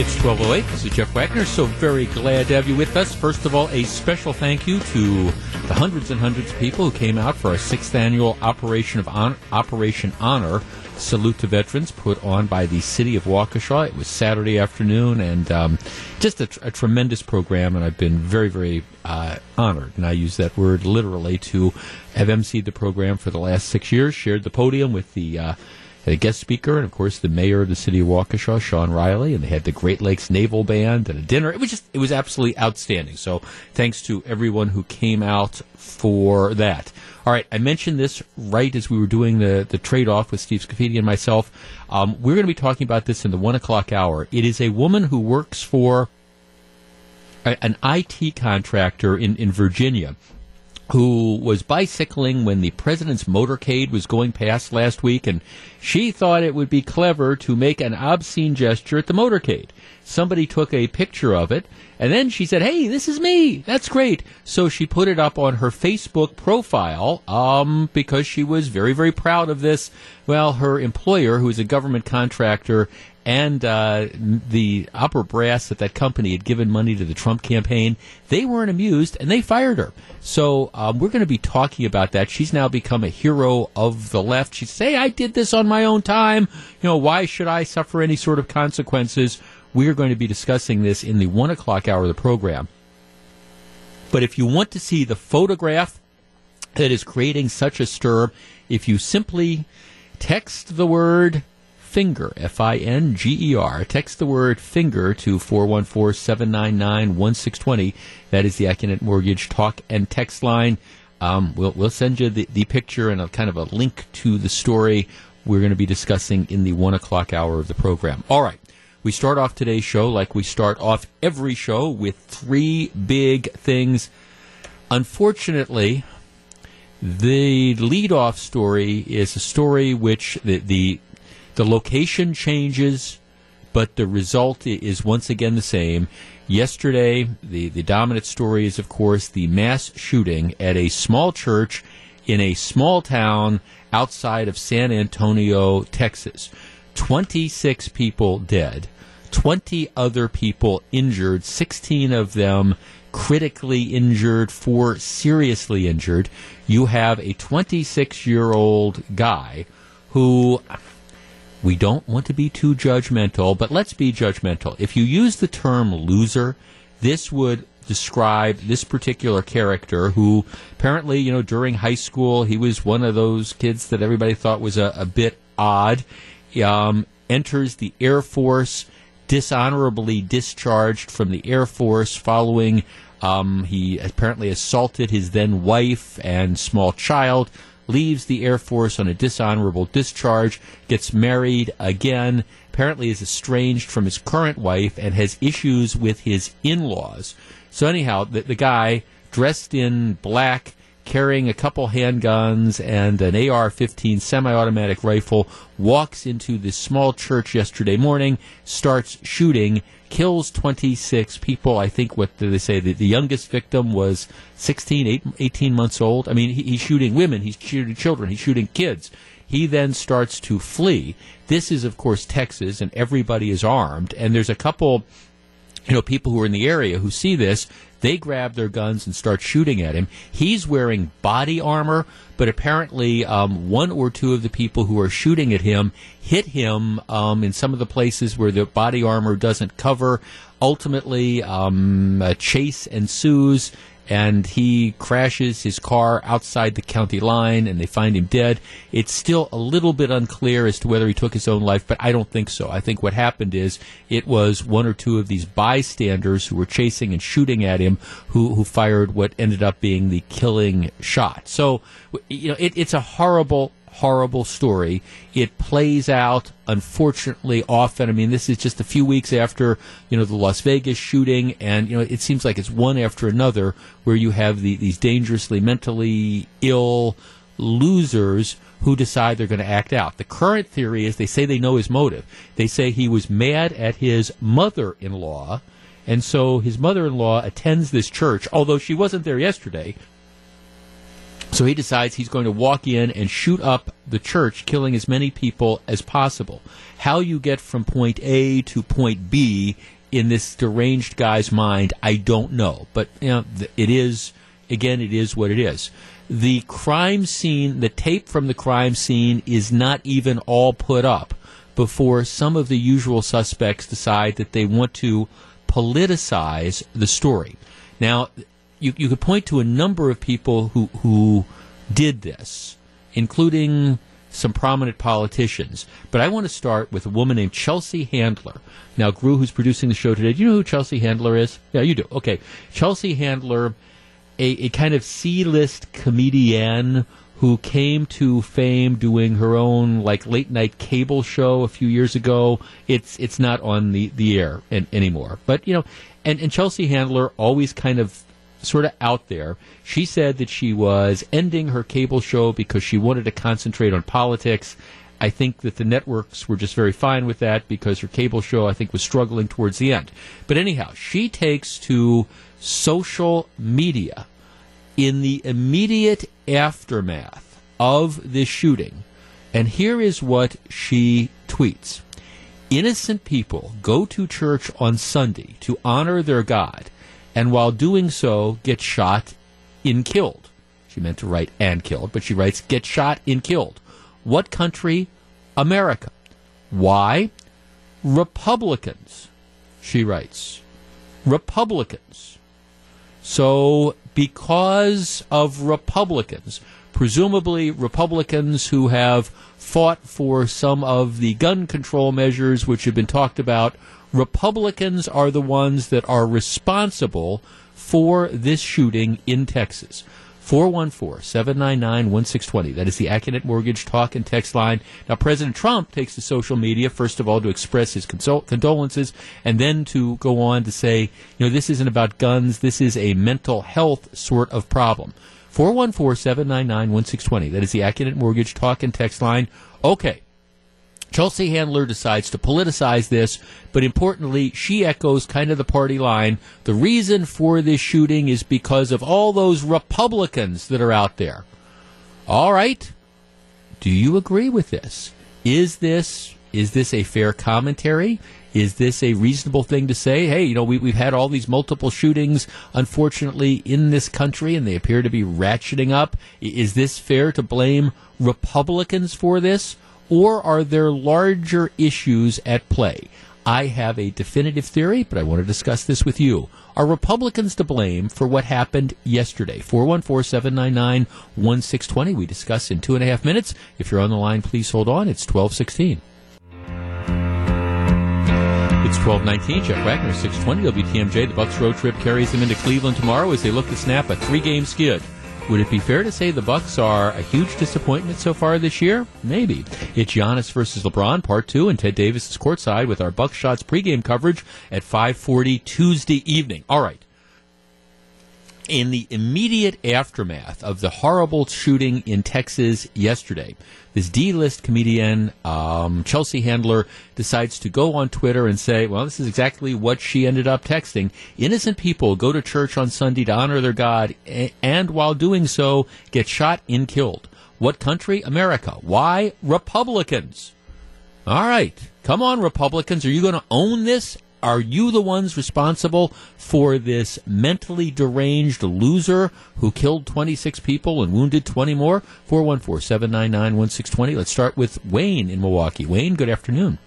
It's 1208. This is Jeff Wagner. So very glad to have you with us. First of all, a special thank you to the hundreds and hundreds of people who came out for our sixth annual Operation of Honor, Operation Honor Salute to Veterans put on by the city of Waukesha. It was Saturday afternoon and um, just a, a, tremendous program, and I've been very, very uh, honored, and I use that word literally, to have emceed the program for the last six years, shared the podium with the uh, a guest speaker, and of course the mayor of the city of Waukesha, Shawn Reilly, and they had the Great Lakes Naval Band and a dinner. It was just, it was absolutely outstanding. So thanks to everyone who came out for that. All right, I mentioned this right as we were doing the, the trade off with Steve Scaffidi and myself. Um, we're going to be talking about this in the one o'clock hour. It is a woman who works for an IT contractor in, in Virginia who was bicycling when the president's motorcade was going past last week, and she thought it would be clever to make an obscene gesture at the motorcade. Somebody took a picture of it, and then she said, "Hey, this is me. That's great." So she put it up on her Facebook profile um, because she was very, very proud of this. Well, her employer, who is a government contractor, and uh, the upper brass at that company had given money to the Trump campaign. They weren't amused and they fired her. So um, we're going to be talking about that. She's now become a hero of the left. She say, "I did this on my own time. You know, why should I suffer any sort of consequences?" We are going to be discussing this in the one o'clock hour of the program. But if you want to see the photograph that is creating such a stir, if you simply text the word finger, F I N G E R. Text the word finger to 414 799 1620. That is the Accunet Mortgage talk and text line. Um, we'll, we'll send you the, the picture and a kind of a link to the story we're going to be discussing in the one o'clock hour of the program. All right. We start off today's show like we start off every show with three big things. Unfortunately, the lead-off story is a story which the, the the location changes, but the result is once again the same. Yesterday, the, the dominant story is, of course, the mass shooting at a small church in a small town outside of San Antonio, Texas. 26 people dead, 20 other people injured, 16 of them critically injured, four seriously injured. You have a 26 year old guy who we don't want to be too judgmental, but let's be judgmental. If you use the term loser, this would describe this particular character who apparently, you know, during high school, he was one of those kids that everybody thought was a, a bit odd. Um, enters the Air Force, dishonorably discharged from the Air Force following um, he apparently assaulted his then wife and small child leaves the Air Force on a dishonorable discharge, gets married again, apparently is estranged from his current wife, and has issues with his in laws. So, anyhow, the, the guy dressed in black carrying a couple handguns and an AR 15 semi automatic rifle, walks into this small church yesterday morning, starts shooting, kills 26 people. I think what do they say? The, the youngest victim was 16, 18 months old. I mean, he, he's shooting women, he's shooting children, he's shooting kids. He then starts to flee. This is, of course, Texas, and everybody is armed. And there's a couple you know, people who are in the area who see this, they grab their guns and start shooting at him. He's wearing body armor, but apparently um, one or two of the people who are shooting at him hit him um, in some of the places where the body armor doesn't cover. Ultimately, um, a chase ensues and he crashes his car outside the county line and they find him dead. It's still a little bit unclear as to whether he took his own life, but I don't think so. I think what happened is it was one or two of these bystanders who were chasing and shooting at him who, who fired what ended up being the killing shot. So, you know, it, it's a horrible, horrible story. It plays out, unfortunately, often. I mean, this is just a few weeks after, you know, the Las Vegas shooting, and, you know, it seems like it's one after another where you have the, these dangerously mentally ill losers who decide they're going to act out. The current theory is they say they know his motive. They say he was mad at his mother in law. And so his mother in law attends this church, although she wasn't there yesterday So he decides he's going to walk in and shoot up the church, killing as many people as possible. How you get from point A to point B in this deranged guy's mind, I don't know. But you know, it is again, it is what it is. The crime scene, the tape from the crime scene, is not even all put up before some of the usual suspects decide that they want to politicize the story. Now, you, you could point to a number of people who, who did this, including some prominent politicians. But I want to start with a woman named Chelsea Handler. Now, Gru, who's producing the show today, do you know who Chelsea Handler is? Yeah, you do. Okay. Chelsea Handler, a, a kind of C list comedian who came to fame doing her own like late night cable show a few years ago. It's it's not on the, the air anymore. But you know, and, and Chelsea Handler always kind of sort of out there. She said that she was ending her cable show because she wanted to concentrate on politics. I think that the networks were just very fine with that because her cable show, I think, was struggling towards the end. But anyhow, she takes to social media in the immediate aftermath of this shooting. And here is what she tweets Innocent people go to church on Sunday to honor their God and while doing so, get shot in killed. She meant to write and killed, but she writes get shot in killed. What country? America. Why? Republicans, she writes. Republicans. So, because of Republicans, presumably Republicans who have fought for some of the gun control measures which have been talked about Republicans are the ones that are responsible for this shooting in Texas. 414 799 1620. That is the Accunet Mortgage talk and text line. Now, President Trump takes to social media, first of all, to express his condolences, and then to go on to say, you know, this isn't about guns, this is a mental health sort of problem. 414 799 1620. That is the Accunet Mortgage talk and text line. Okay. Chelsea Handler decides to politicize this, but importantly, she echoes kind of the party line. The reason for this shooting is because of all those Republicans that are out there. All right. Do you agree with this? Is this is this a fair commentary? Is this a reasonable thing to say? Hey, you know, we, we've had all these multiple shootings, unfortunately, in this country, and they appear to be ratcheting up. Is this fair to blame Republicans for this? Or are there larger issues at play? I have a definitive theory, but I want to discuss this with you. Are Republicans to blame for what happened yesterday? 414 799 1620. We discuss in two and a half minutes. If you're on the line, please hold on. It's 1216. It's 1219. Jeff Wagner, 620 WTMJ. The Bucks road trip carries them into Cleveland tomorrow as they look to snap a three game skid. Would it be fair to say the Bucks are a huge disappointment so far this year? Maybe. It's Giannis versus LeBron, part two, and Ted Davis is courtside with our Buck Shots pregame coverage at 5:40 Tuesday evening. All right in the immediate aftermath of the horrible shooting in Texas yesterday, this D-list comedian um, Chelsea Handler decides to go on Twitter and say, "Well, this is exactly what she ended up texting. Innocent people go to church on Sunday to honor their God, and while doing so, get shot and killed. What country? America. Why? Republicans. All right, come on, Republicans. Are you going to own this are you the ones responsible for this mentally deranged loser who killed 26 people and wounded 20 more? 414 799 1620. Let's start with Wayne in Milwaukee. Wayne, good afternoon.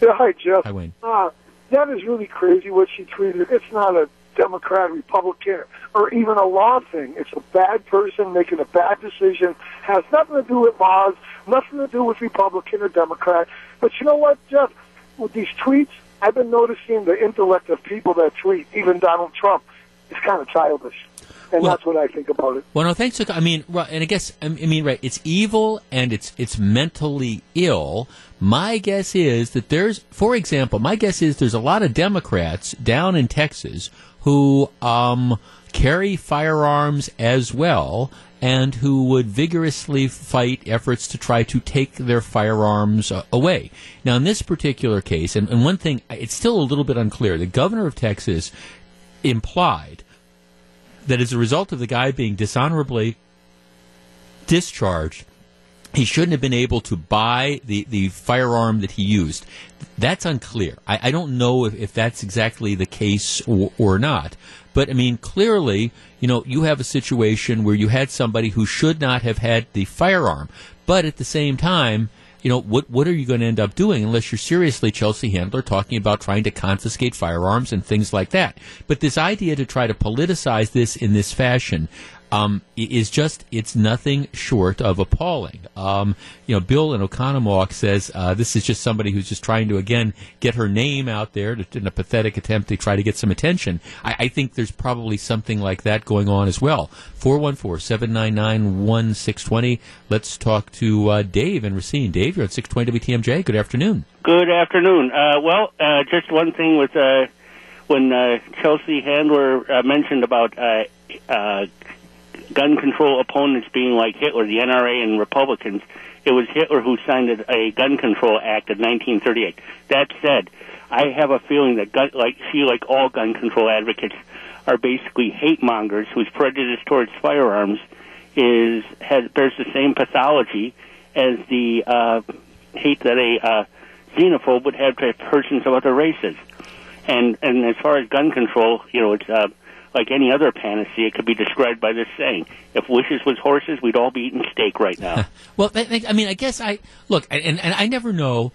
Yeah, hi, Jeff. Hi, Wayne. Uh, that is really crazy what she tweeted. It's not a Democrat, Republican, or even a law thing. It's a bad person making a bad decision. Has nothing to do with laws, nothing to do with Republican or Democrat. But you know what, Jeff? With these tweets, I've been noticing the intellect of people that tweet, even Donald Trump, is kind of childish. And well, that's what I think about it. Well, no, thanks. I mean, and I guess I mean, right? It's evil and it's it's mentally ill. My guess is that there's, for example, my guess is there's a lot of Democrats down in Texas who um, carry firearms as well and who would vigorously fight efforts to try to take their firearms uh, away. Now, in this particular case, and, and one thing, it's still a little bit unclear. The governor of Texas implied that as a result of the guy being dishonorably discharged, he shouldn't have been able to buy the, the firearm that he used. That's unclear. I, I don't know if, if that's exactly the case or, or not. But I mean, clearly, you know, you have a situation where you had somebody who should not have had the firearm. But at the same time, you know, what what are you going to end up doing unless you're seriously Chelsea Handler talking about trying to confiscate firearms and things like that? But this idea to try to politicize this in this fashion, um, is just it's nothing short of appalling. Um, you know, Bill in Oconomowoc says uh, this is just somebody who's just trying to again get her name out there to, in a pathetic attempt to try to get some attention. I, I think there's probably something like that going on as well. 414-799-1620. Let's talk to uh, Dave and Racine. Dave, you're on 620 WTMJ. Good afternoon. Good afternoon. Uh, well, uh, just one thing with uh, when uh, Chelsea Handler mentioned about gun control opponents being like Hitler, the NRA and Republicans, it was Hitler who signed a Gun Control Act of 1938. That said, I have a feeling that gun, like she, like all gun control advocates, are basically hate mongers whose prejudice towards firearms is has bears the same pathology as the uh, hate that a uh, xenophobe would have to persons of other races. And and as far as gun control, you know, it's uh, like any other panacea, could be described by this saying: "If wishes was horses, we'd all be eating steak right now." well, I mean, I guess I look, and, and I never know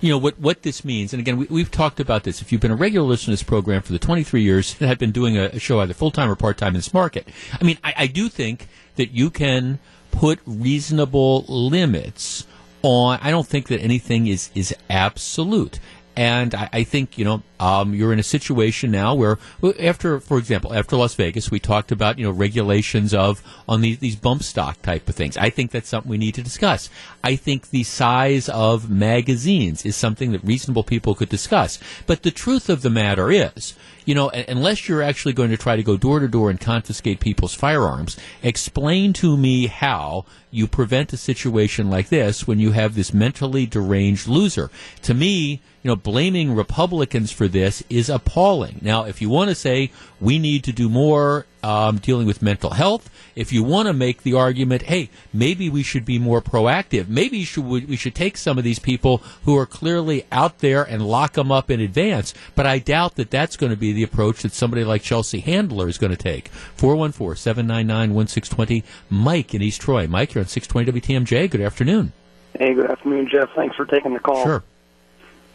you know what what this means. And again, we, have talked about this. If you've been a regular listener to this program for the 23 years that I've been doing a, a show either full time or part time in this market, I mean, I, I, do think that you can put reasonable limits on. I don't think that anything is is absolute. And I, I think, you know, um, you're in a situation now where, after, for example, after Las Vegas, we talked about, you know, regulations of, on these, these bump stock type of things. I think that's something we need to discuss. I think the size of magazines is something that reasonable people could discuss. But the truth of the matter is, you know, unless you're actually going to try to go door to door and confiscate people's firearms, explain to me how you prevent a situation like this when you have this mentally deranged loser. To me, you know, blaming Republicans for this is appalling. Now, if you want to say we need to do more um, dealing with mental health, if you want to make the argument, hey, maybe we should be more proactive, maybe should, we should take some of these people who are clearly out there and lock them up in advance. But I doubt that that's going to be the approach that somebody like Chelsea Handler is going to take. 414 799 1620. Mike in East Troy. Mike, you're on 620 WTMJ. Good afternoon. Hey, good afternoon, Jeff. Thanks for taking the call. Sure.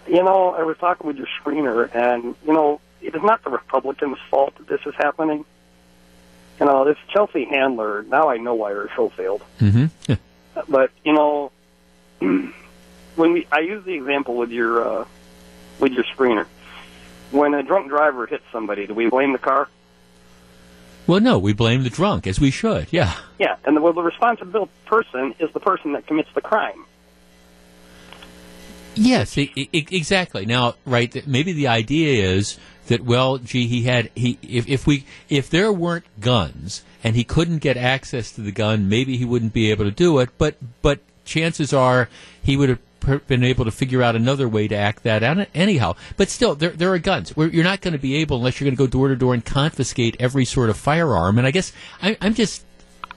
You know, I was talking with your screener, and, you know, it is not the Republicans' fault that this is happening. You know, this Chelsea Handler, now I know why her show failed. Mm-hmm. but, you know, when we, I use the example with your, uh, with your screener. When a drunk driver hits somebody, do we blame the car? Well, no, we blame the drunk, as we should, yeah. Yeah, and the, well, the responsible person is the person that commits the crime. Yes, exactly. Now, right, maybe the idea is that well, gee, he had he if, if we if there weren't guns and he couldn't get access to the gun, maybe he wouldn't be able to do it. But but chances are he would have been able to figure out another way to act that out anyhow. But still, there, there are guns. you're not going to be able, unless you're going to go door to door and confiscate every sort of firearm. And I guess I, I'm just,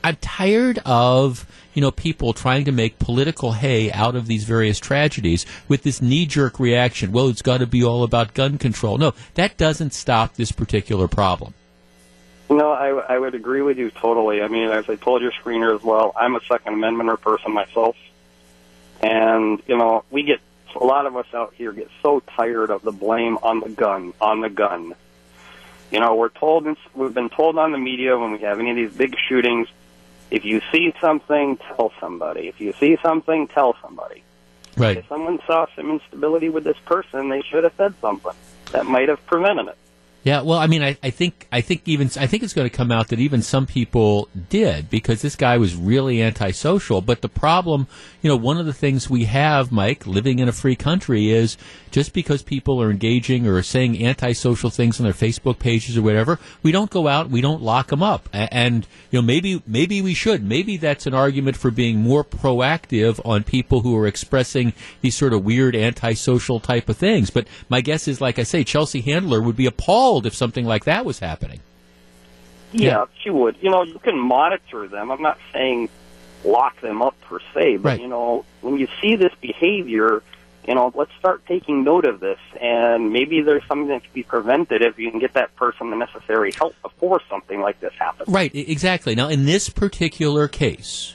I'm tired of you know, people trying to make political hay out of these various tragedies with this knee jerk reaction. Well, it's got to be all about gun control. No, that doesn't stop this particular problem. No, I, I would agree with you totally. I mean, as I told your screener as well, I'm a Second Amendment person myself. And, you know, we get, a lot of us out here get so tired of the blame on the gun, on the gun. You know, we're told, we've been told on the media when we have any of these big shootings, if you see something, tell somebody. If you see something, tell somebody. Right. If someone saw some instability with this person, they should have said something. That might have prevented it. Yeah, well, I mean, I, I think I think even I think it's going to come out that even some people did because this guy was really antisocial. But the problem, you know, one of the things we have, Mike, living in a free country is just because people are engaging or saying antisocial things on their Facebook pages or whatever, we don't go out, we don't lock them up, and you know, maybe maybe we should. Maybe that's an argument for being more proactive on people who are expressing these sort of weird antisocial type of things. But my guess is, like I say, Chelsea Handler would be appalled if something like that was happening. Yeah, Yeah. she would. You know, you can monitor them. I'm not saying lock them up per se, but Right. you know, when you see this behavior, you know, let's start taking note of this, and maybe there's something that can be prevented if you can get that person the necessary help before something like this happens. Right, exactly. Now, in this particular case,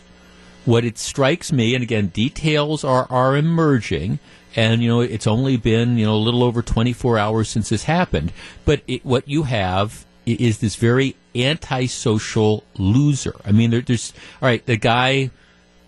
what it strikes me, and again, details are, are emerging, and, you know, it's only been, you know, a little over 24 hours since this happened, but it, what you have is this very antisocial loser. I mean, there, there's, all right, the guy,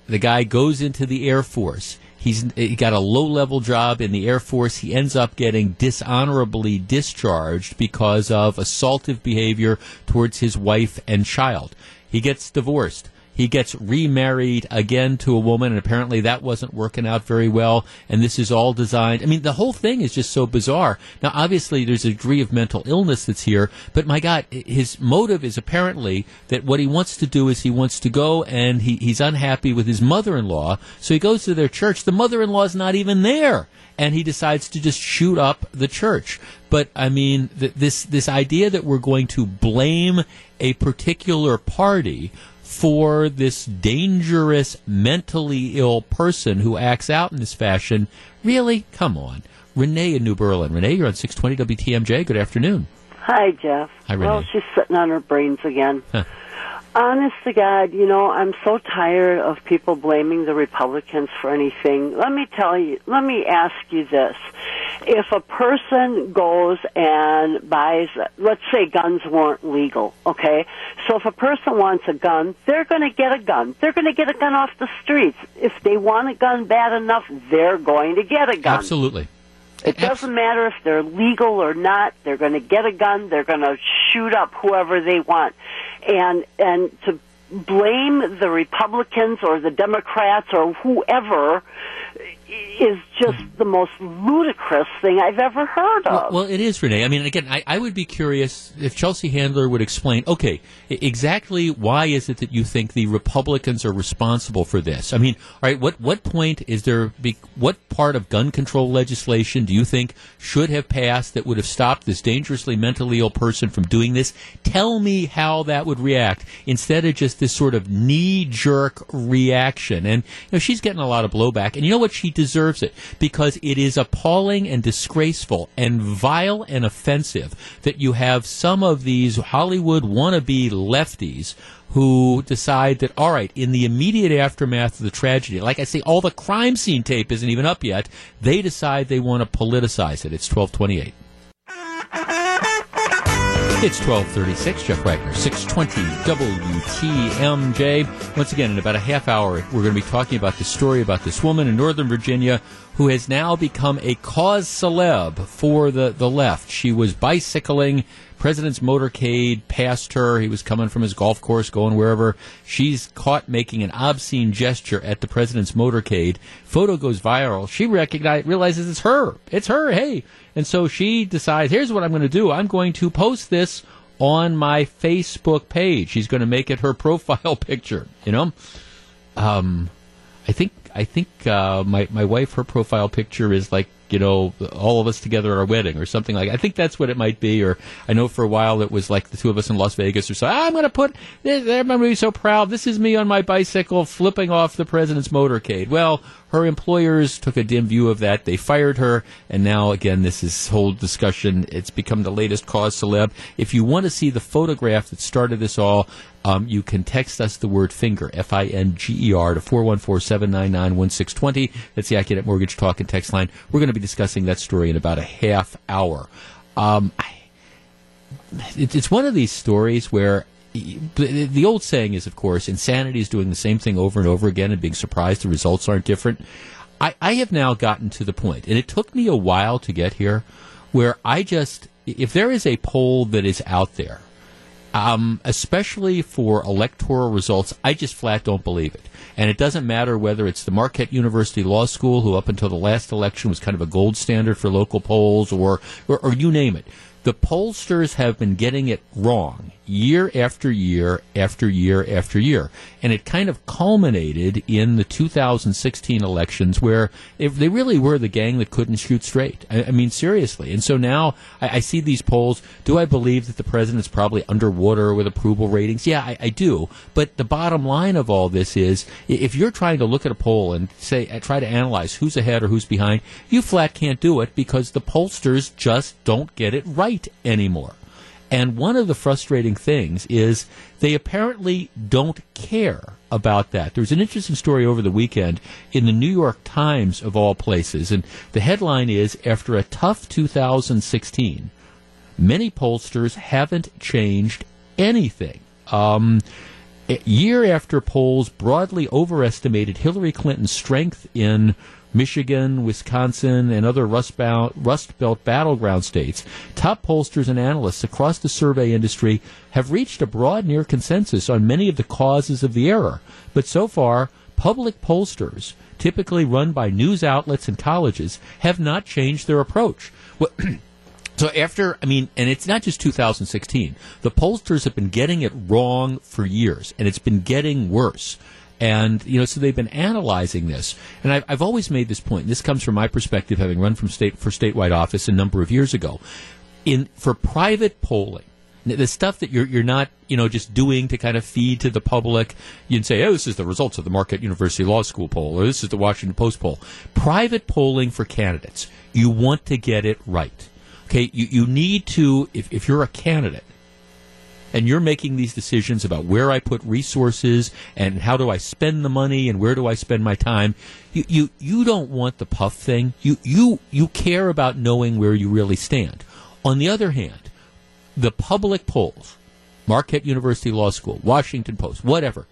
the guy goes into the Air Force. He's he got a low level job in the Air Force. He ends up getting dishonorably discharged because of assaultive behavior towards his wife and child. He gets divorced. He gets remarried again to a woman, and apparently that wasn't working out very well. And this is all designed. I mean, the whole thing is just so bizarre. Now, obviously, there's a degree of mental illness that's here, but my God, his motive is apparently that what he wants to do is he wants to go and he, he's unhappy with his mother in law, so he goes to their church. The mother in law is not even there. And he decides to just shoot up the church. But I mean, th- this this idea that we're going to blame a particular party for this dangerous, mentally ill person who acts out in this fashion, really? Come on. Renee in New Berlin. Renee, you're on 620 WTMJ. Good afternoon. Hi, Jeff. Hi, Renee. Well, she's sitting on her brains again. Huh. Honest to God, you know, I'm so tired of people blaming the Republicans for anything. Let me tell you, let me ask you this. If a person goes and buys, let's say guns weren't legal, okay? So if a person wants a gun, they're going to get a gun. They're going to get a gun off the streets. If they want a gun bad enough, they're going to get a gun. Absolutely. It doesn't matter if they're legal or not. They're going to get a gun. They're going to shoot up whoever they want, and and to blame the Republicans or the Democrats or whoever is just the most ludicrous thing I've ever heard Well, of. well, it is, Renee. I mean, again, I, I would be curious if Chelsea Handler would explain, okay, exactly why is it that you think the Republicans are responsible for this? I mean, all right, what, what point is there, be, what part of gun control legislation do you think should have passed that would have stopped this dangerously mentally ill person from doing this? Tell me how that would react instead of just this sort of knee jerk reaction. And, you know, she's getting a lot of blowback. And you know what? She deserves it because it is appalling and disgraceful and vile and offensive that you have some of these Hollywood wannabe lefties who decide that, all right, in the immediate aftermath of the tragedy, like I say, all the crime scene tape isn't even up yet, they decide they want to politicize it. It's 1228. It's 1236, Jeff Wagner, 620 WTMJ. Once again, in about a half hour, we're going to be talking about the story about this woman in Northern Virginia who has now become a cause celeb for the, the left. She was bicycling, President's motorcade passed her. He was coming from his golf course, going wherever. She's caught making an obscene gesture at the President's motorcade. Photo goes viral. She recognize, realizes it's her. It's her, hey. And so she decides, here's what I'm going to do. I'm going to post this on my Facebook page. She's going to make it her profile picture, you know? Um, I think I think uh, my my wife her profile picture is like you know all of us together at our wedding or something like. I think that's what it might be. Or I know for a while it was like the two of us in Las Vegas or so. I'm going to put this. I'm going to be so proud. This is me on my bicycle flipping off the president's motorcade. Well, her employers took a dim view of that. They fired her, and now again this is whole discussion. It's become the latest cause celeb. If you want to see the photograph that started this all, um, you can text us the word finger, F I N G E R, to 414 799 1620. That's the Accunet Mortgage Talk and text line. We're going to be discussing that story in about a half hour. Um, I, it, it's one of these stories where the the old saying is, of course, insanity is doing the same thing over and over again and being surprised the results aren't different. I, I have now gotten to the point, and it took me a while to get here, where I just, if there is a poll that is out there, um, especially for electoral results, I just flat don't believe it. And it doesn't matter whether it's the Marquette University Law School, who up until the last election was kind of a gold standard for local polls, or, or, or you name it. the pollsters have been getting it wrong year after year after year after year. And it kind of culminated in the 2016 elections where they really were the gang that couldn't shoot straight. I, I mean, seriously. And so now I, I, see these polls. Do I believe that the president's probably underwater with approval ratings? Yeah, I, I do. But the bottom line of all this is if you're trying to look at a poll and say, uh, try to analyze who's ahead or who's behind, you flat can't do it because the pollsters just don't get it right anymore. And one of the frustrating things is they apparently don't care about that. There was an interesting story over the weekend in the New York Times, of all places, and the headline is After a tough 2016, many pollsters haven't changed anything. Um, year after polls broadly overestimated Hillary Clinton's strength in Michigan, Wisconsin, and other Rust, Rust Belt battleground states, top pollsters and analysts across the survey industry have reached a broad near consensus on many of the causes of the error. But so far, public pollsters, typically run by news outlets and colleges, have not changed their approach. So after, I mean, and it's not just 2016. The pollsters have been getting it wrong for years, and it's been getting worse. And, you know, so they've been analyzing this. And I've, I've always made this point, and this comes from my perspective, having run from state for statewide office a number of years ago. In, for private polling, the stuff that you're you're not you know just doing to kind of feed to the public. You'd say, oh, this is the results of the Marquette University Law School poll, or this is the Washington Post poll. Private polling for candidates, you want to get it right. Okay, you you need to if if you're a candidate, and you're making these decisions about where I put resources and how do I spend the money and where do I spend my time, you you, you don't want the puff thing. You you you care about knowing where you really stand. On the other hand, the public polls, Marquette University Law School, Washington Post, whatever,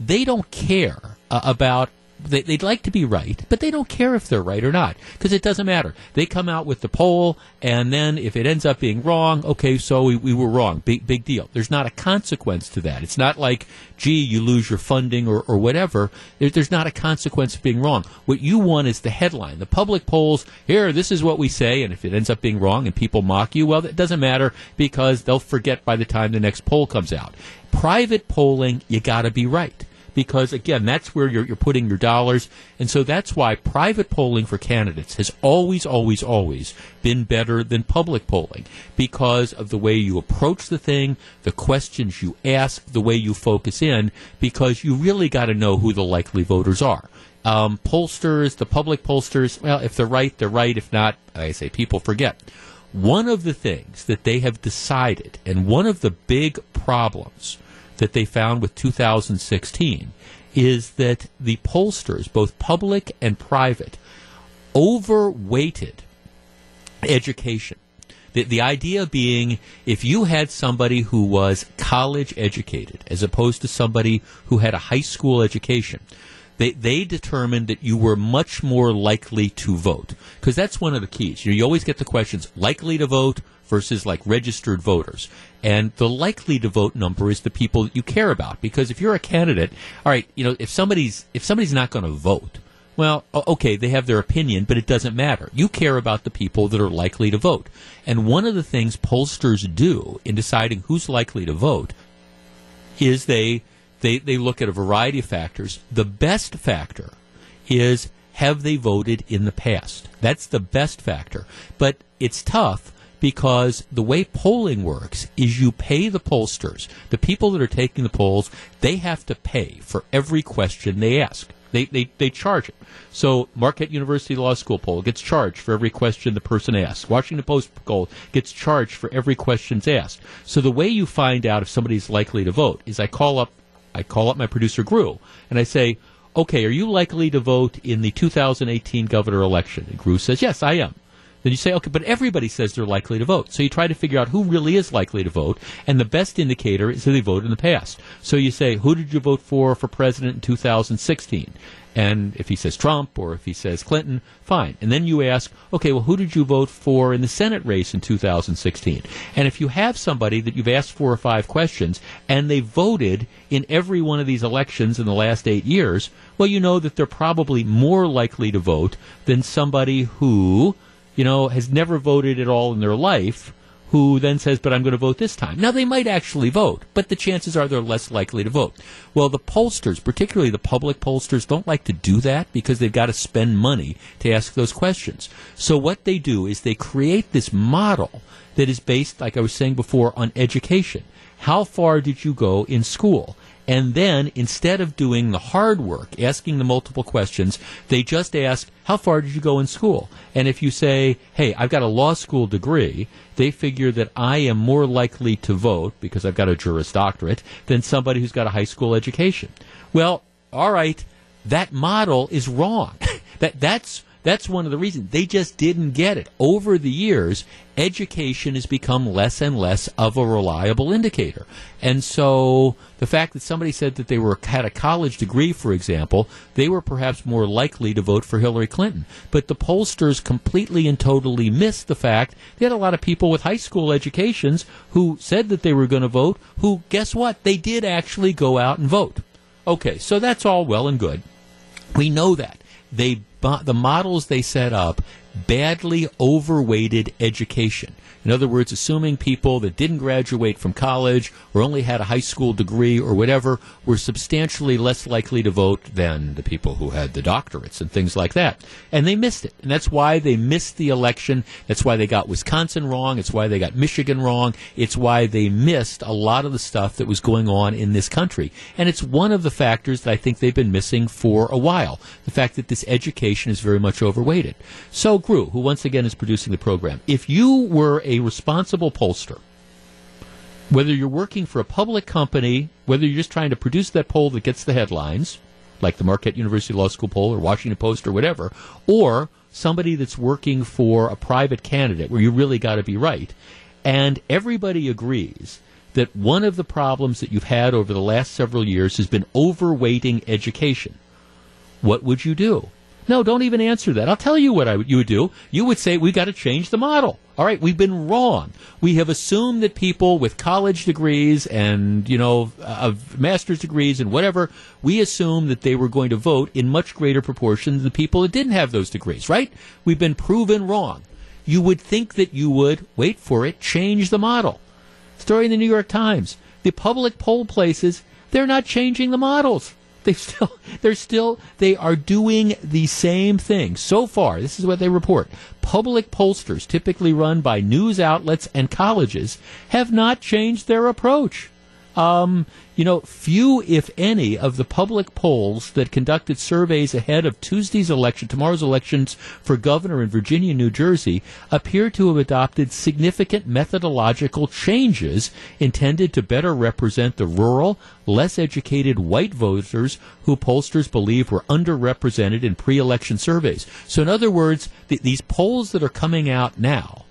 they don't care uh, about they, would like to be right, but they don't care if they're right or not because it doesn't matter. They come out with the poll, and then if it ends up being wrong, okay, so we, we were wrong. Big big deal. There's not a consequence to that. It's not like, gee, you lose your funding or, or whatever. There, there's not a consequence of being wrong. What you want is the headline. The public polls, here, this is what we say, and if it ends up being wrong and people mock you, well, it doesn't matter because they'll forget by the time the next poll comes out. Private polling, you got to be right because again, that's where you're, you're putting your dollars. And so that's why private polling for candidates has always, always, always been better than public polling because of the way you approach the thing, the questions you ask, the way you focus in, because you really got to know who the likely voters are. Um, pollsters, the public pollsters, well, if they're right, they're right. If not, I say people forget. One of the things that they have decided, and one of the big problems that they found with 2016 is that the pollsters, both public and private, overweighted education. The, the idea being if you had somebody who was college educated as opposed to somebody who had a high school education, they, they determined that you were much more likely to vote. Because that's one of the keys. You, know, you always get the questions likely to vote versus like registered voters. And the likely to vote number is the people that you care about. Because if you're a candidate, all right, you know, if somebody's if somebody's not going to vote, well, okay, they have their opinion, but it doesn't matter. You care about the people that are likely to vote. And one of the things pollsters do in deciding who's likely to vote is they they, they look at a variety of factors. The best factor is have they voted in the past? That's the best factor. But it's tough because the way polling works is you pay the pollsters, the people that are taking the polls, they have to pay for every question they ask. They, they, they charge it. So Marquette University Law School poll gets charged for every question the person asks. Washington Post poll gets charged for every question asked. So the way you find out if somebody's likely to vote is I call up I call up my producer Gru and I say, "Okay, are you likely to vote in the 2018 governor election?" And Gru says, "Yes, I am." Then you say, okay, but everybody says they're likely to vote. So you try to figure out who really is likely to vote, and the best indicator is who they voted in the past. So you say, who did you vote for for president in 2016? And if he says Trump or if he says Clinton, fine. And then you ask, okay, well, who did you vote for in the Senate race in 2016? And if you have somebody that you've asked four or five questions and they voted in every one of these elections in the last eight years, well, you know that they're probably more likely to vote than somebody who you know, has never voted at all in their life, who then says, but I'm going to vote this time. Now, they might actually vote, but the chances are they're less likely to vote. Well, the pollsters, particularly the public pollsters, don't like to do that because they've got to spend money to ask those questions. So what they do is they create this model that is based, like I was saying before, on education. How far did you go in school? And then instead of doing the hard work, asking the multiple questions, they just ask, how far did you go in school? And if you say, hey, I've got a law school degree, they figure that I am more likely to vote because I've got a Juris Doctorate than somebody who's got a high school education. Well, all right, that model is wrong. that, that's, that's one of the reasons. They just didn't get it. Over the years, education has become less and less of a reliable indicator. And so the fact that somebody said that they were had a college degree, for example, they were perhaps more likely to vote for Hillary Clinton. But the pollsters completely and totally missed the fact they had a lot of people with high school educations who said that they were going to vote, who, guess what? They did actually go out and vote. Okay, so that's all well and good. We know that. They the models they set up badly overweighted education. In other words, assuming people that didn't graduate from college or only had a high school degree or whatever were substantially less likely to vote than the people who had the doctorates and things like that. And they missed it. And that's why they missed the election. That's why they got Wisconsin wrong. It's why they got Michigan wrong. It's why they missed a lot of the stuff that was going on in this country. And it's one of the factors that I think they've been missing for a while. The fact that this education is very much overweighted. So, Gru, who once again is producing the program, if you were a responsible pollster, whether you're working for a public company, whether you're just trying to produce that poll that gets the headlines, like the Marquette University Law School poll or Washington Post or whatever, or somebody that's working for a private candidate where you really got to be right, and everybody agrees that one of the problems that you've had over the last several years has been overweighting education. What would you do? No, don't even answer that. I'll tell you what I, you would do. You would say, we've got to change the model. All right, we've been wrong. We have assumed that people with college degrees and, you know, uh, master's degrees and whatever, we assume that they were going to vote in much greater proportion than the people that didn't have those degrees, right? We've been proven wrong. You would think that you would, wait for it, change the model. Story in the New York Times. The public poll places, they're not changing the models they still they're still they are doing the same thing. So far this is what they report. Public pollsters typically run by news outlets and colleges have not changed their approach um, you know, few, if any, of the public polls that conducted surveys ahead of Tuesday's election, tomorrow's elections for governor in Virginia and New Jersey, appear to have adopted significant methodological changes intended to better represent the rural, less educated white voters who pollsters believe were underrepresented in pre election surveys. So, in other words, th- these polls that are coming out now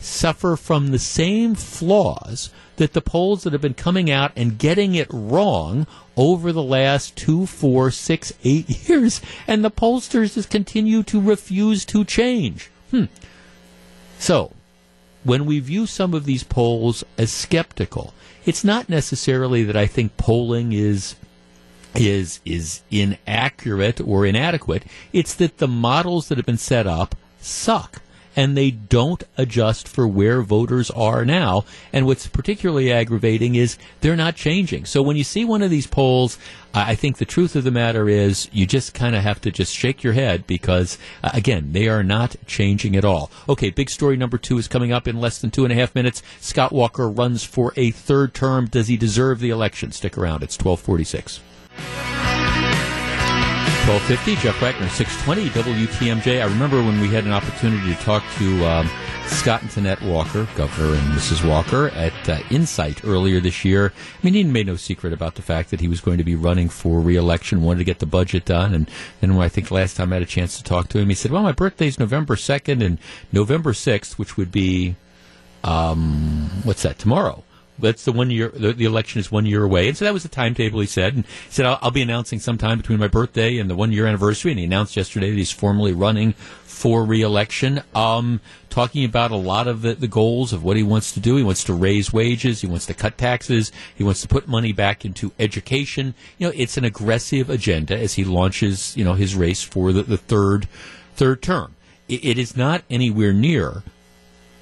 suffer from the same flaws that the polls that have been coming out and getting it wrong over the last two, four, six, eight years, and the pollsters just continue to refuse to change. Hmm. So, when we view some of these polls as skeptical, it's not necessarily that I think polling is is is inaccurate or inadequate. It's that the models that have been set up suck and they don't adjust for where voters are now. And what's particularly aggravating is they're not changing. So when you see one of these polls, I think the truth of the matter is you just kind of have to just shake your head because, uh, again, they are not changing at all. Okay, big story number two is coming up in less than two and a half minutes. Scott Walker runs for a third term. Does he deserve the election? Stick around. It's 1246. 1250, Jeff Wagner, 620 WTMJ. I remember when we had an opportunity to talk to um, Scott and Tonette Walker, Governor and Mrs. Walker, at uh, Insight earlier this year. I mean, he made no secret about the fact that he was going to be running for reelection, wanted to get the budget done. And then I think last time I had a chance to talk to him, he said, well, my birthday's November 2nd and November 6th, which would be, um, what's that, tomorrow that's the one year. The, the, election is one year away, and so that was the timetable. He said, and he said, I'll, I'll, be announcing sometime between my birthday and the one year anniversary." And he announced yesterday that he's formally running for reelection. Um, talking about a lot of the, the goals of what he wants to do. He wants to raise wages. He wants to cut taxes. He wants to put money back into education. You know, it's an aggressive agenda as he launches, you know, his race for the, the third third term. it, it is not anywhere near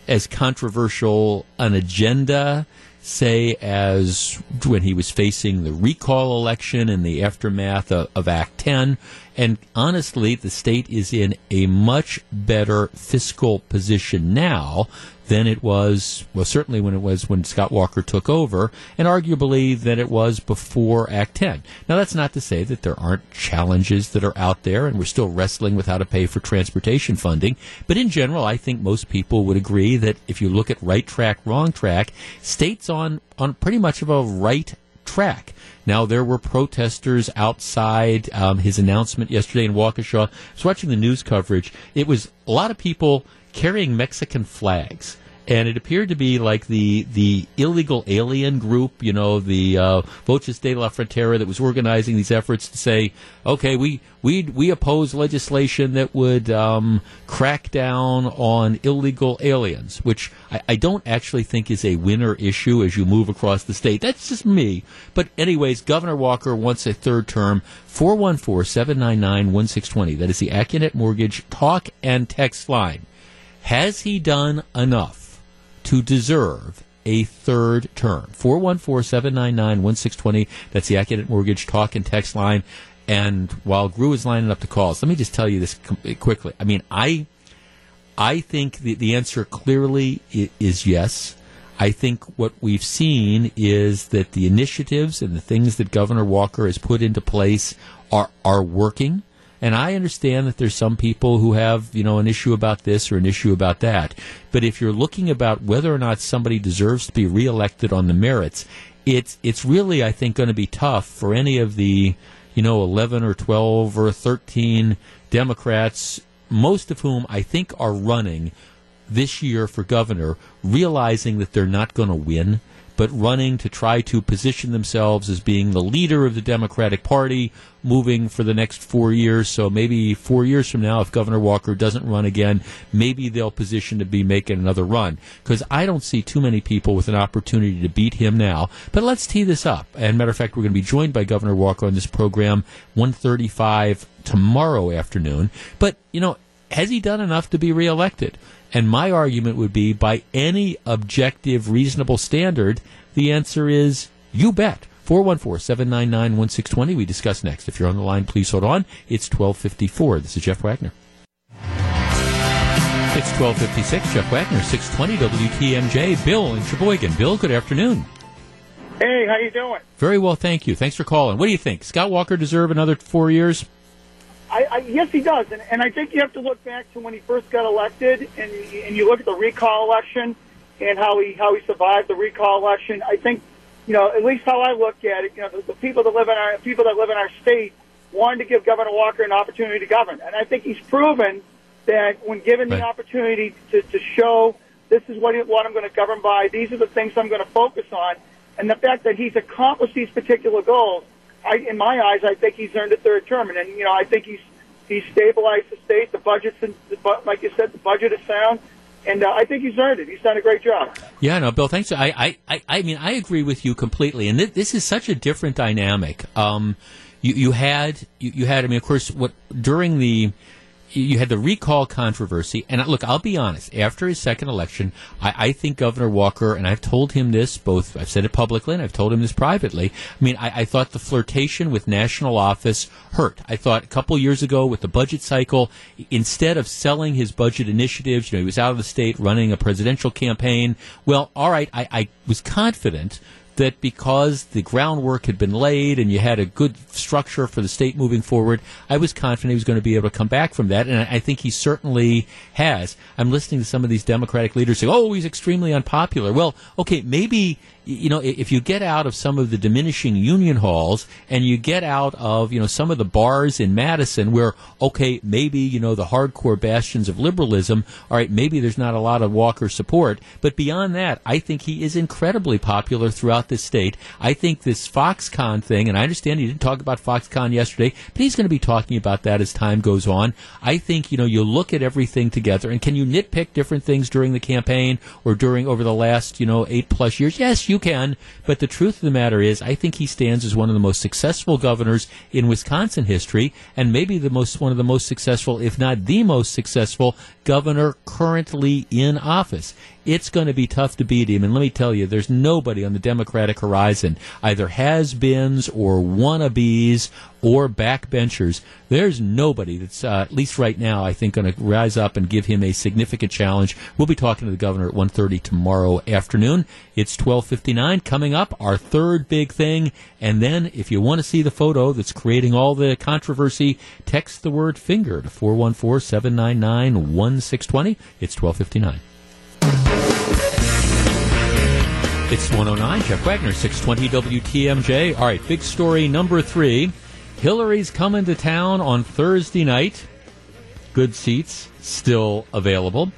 as controversial an agenda, say, as when he was facing the recall election and the aftermath of, of Act 10. And honestly, the state is in a much better fiscal position now than it was, well, certainly when it was when Scott Walker took over, and arguably than it was before Act 10. Now, that's not to say that there aren't challenges that are out there, and we're still wrestling with how to pay for transportation funding. But in general, I think most people would agree that if you look at right track, wrong track, states on, on pretty much of a right track. Now, there were protesters outside um, his announcement yesterday in Waukesha. I was watching the news coverage. It was a lot of people carrying Mexican flags. And it appeared to be like the the illegal alien group, you know, the uh, Voces de la Frontera that was organizing these efforts to say, okay, we we we oppose legislation that would um, crack down on illegal aliens, which I, I don't actually think is a winner issue as you move across the state. That's just me. But anyways, Governor Walker wants a third term. 414-799-1620. That is the Accunet Mortgage talk and text line. Has he done enough to deserve a third term? 414-799-1620. That's the Accunet Mortgage talk and text line. And while Gru is lining up the calls, let me just tell you this quickly. I mean, I, I think the, the answer clearly is yes. I think what we've seen is that the initiatives and the things that Governor Walker has put into place are are working. And I understand that there's some people who have, you know, an issue about this or an issue about that. But if you're looking about whether or not somebody deserves to be reelected on the merits, it's it's really I think going to be tough for any of the, you know, 11 or 12 or 13 Democrats, most of whom I think are running this year for governor, realizing that they're not going to win but running to try to position themselves as being the leader of the Democratic Party moving for the next four years. So maybe four years from now, if Governor Walker doesn't run again, maybe they'll position to be making another run. Because I don't see too many people with an opportunity to beat him now. But let's tee this up. And matter of fact, we're going to be joined by Governor Walker on this program 135 tomorrow afternoon. But, you know, has he done enough to be reelected? And my argument would be by any objective, reasonable standard, the answer is you bet. 414 799 1620. We discuss next. If you're on the line, please hold on. It's 1254. This is Jeff Wagner. It's 1256. Jeff Wagner, 620 WTMJ. Bill in Sheboygan. Bill, good afternoon. Hey, how you doing? Very well, thank you. Thanks for calling. What do you think? Scott Walker deserve another four years? I, I, yes, he does, and, and I think you have to look back to when he first got elected, and and you look at the recall election and how he how he survived the recall election. I think, you know, at least how I look at it, you know, the, the people that live in our people that live in our state wanted to give Governor Walker an opportunity to govern, and I think he's proven that when given Right. the opportunity to, to show this is what, what I'm going to govern by, these are the things I'm going to focus on, and the fact that he's accomplished these particular goals, I, in my eyes, I think he's earned a third term, and, you know, I think he's he's stabilized the state. The budget's, in, the, like you said, the budget is sound, and uh, I think he's earned it. He's done a great job. Yeah, no, Bill, thanks. I, I, I, I mean, I agree with you completely. And th- this is such a different dynamic. Um, you, you had, you, you had, I mean, of course, what, during the, you had the recall controversy, and look, I'll be honest. After his second election, I, I think Governor Walker, and I've told him this both. I've said it publicly, and I've told him this privately. I mean, I, I thought the flirtation with national office hurt. I thought a couple years ago with the budget cycle, instead of selling his budget initiatives, you know, he was out of the state running a presidential campaign. Well, all right, I, I was confident that because the groundwork had been laid and you had a good structure for the state moving forward, I was confident he was going to be able to come back from that, and I think he certainly has. I'm listening to some of these Democratic leaders say, "Oh, he's extremely unpopular." Well, okay, maybe you know if you get out of some of the diminishing union halls and you get out of you know some of the bars in Madison where okay, maybe you know the hardcore bastions of liberalism, all right, maybe there's not a lot of Walker support, but beyond that, I think he is incredibly popular throughout this state. I think this Foxconn thing, and I understand he didn't talk about Foxconn yesterday, but he's going to be talking about that as time goes on. I think, you know, you look at everything together, and can you nitpick different things during the campaign or during over the last, you know, eight plus years? Yes, you you can. But the truth of the matter is, I think he stands as one of the most successful governors in Wisconsin history, and maybe the most one of the most successful, if not the most successful, governor currently in office. It's going to be tough to beat him, and let me tell you, there's nobody on the Democratic horizon, either has-beens or wannabes or backbenchers. There's nobody that's, uh, at least right now, I think, going to rise up and give him a significant challenge. We'll be talking to the governor at 1.30 tomorrow afternoon. It's 12.59. Coming up, our third big thing. And then, if you want to see the photo that's creating all the controversy, text the word finger to 414-799-1620. It's 12.59. It's 109. Jeff Wagner, 620 WTMJ. All right, big story number three. Hillary's coming to town on Thursday night. Good seats still available.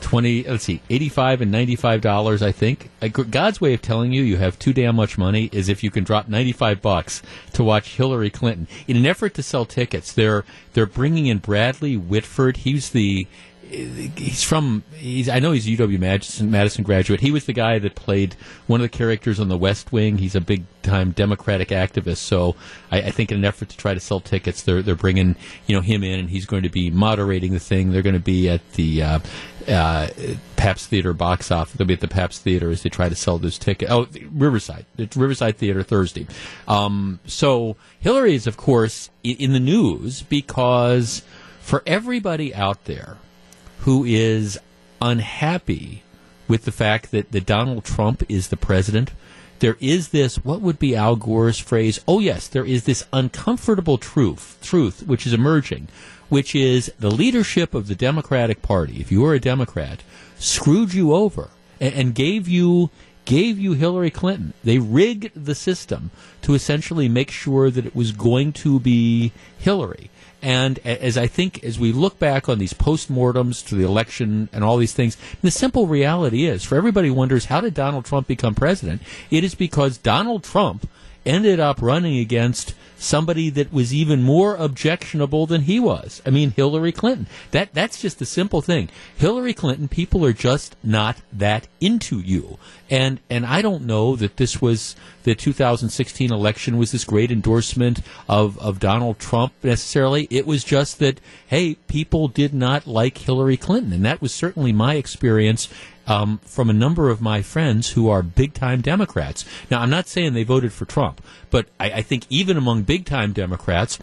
20 let's see 85 and 95 dollars i think uh, god's way of telling you you have too damn much money is if you can drop 95 bucks to watch hillary clinton in an effort to sell tickets they're they're bringing in bradley whitford he's the he's from he's I know he's a UW Madison, Madison graduate. He was the guy that played one of the characters on The West Wing. He's a big time Democratic activist. So I, I, think in an effort to try to sell tickets, they're they're bringing you know him in, and he's going to be moderating the thing. They're going to be at the uh, uh, Pabst Theater box office. They'll be at the Pabst Theater as they try to sell those tickets. Oh, Riverside, it's Riverside Theater Thursday. Um, so Hillary is of course in the news because for everybody out there who is unhappy with the fact that, that Donald Trump is the president. There is this, what would be Al Gore's phrase? Oh, yes, there is this uncomfortable truth, truth which is emerging, which is the leadership of the Democratic Party, if you were a Democrat, screwed you over and, and gave you gave you Hillary Clinton. They rigged the system to essentially make sure that it was going to be Hillary. And as I think, as we look back on these postmortems to the election and all these things, the simple reality is, for everybody wonders, how did Donald Trump become president? It is because Donald Trump ended up running against somebody that was even more objectionable than he was. I mean, Hillary Clinton. That that's just a simple thing. Hillary Clinton, people are just not that into you. And and I don't know that this was the 2016 election was this great endorsement of of Donald Trump necessarily. It was just that hey, people did not like Hillary Clinton, and that was certainly my experience um, from a number of my friends who are big time Democrats. Now, I'm not saying they voted for Trump, but I, I think even among big time Democrats,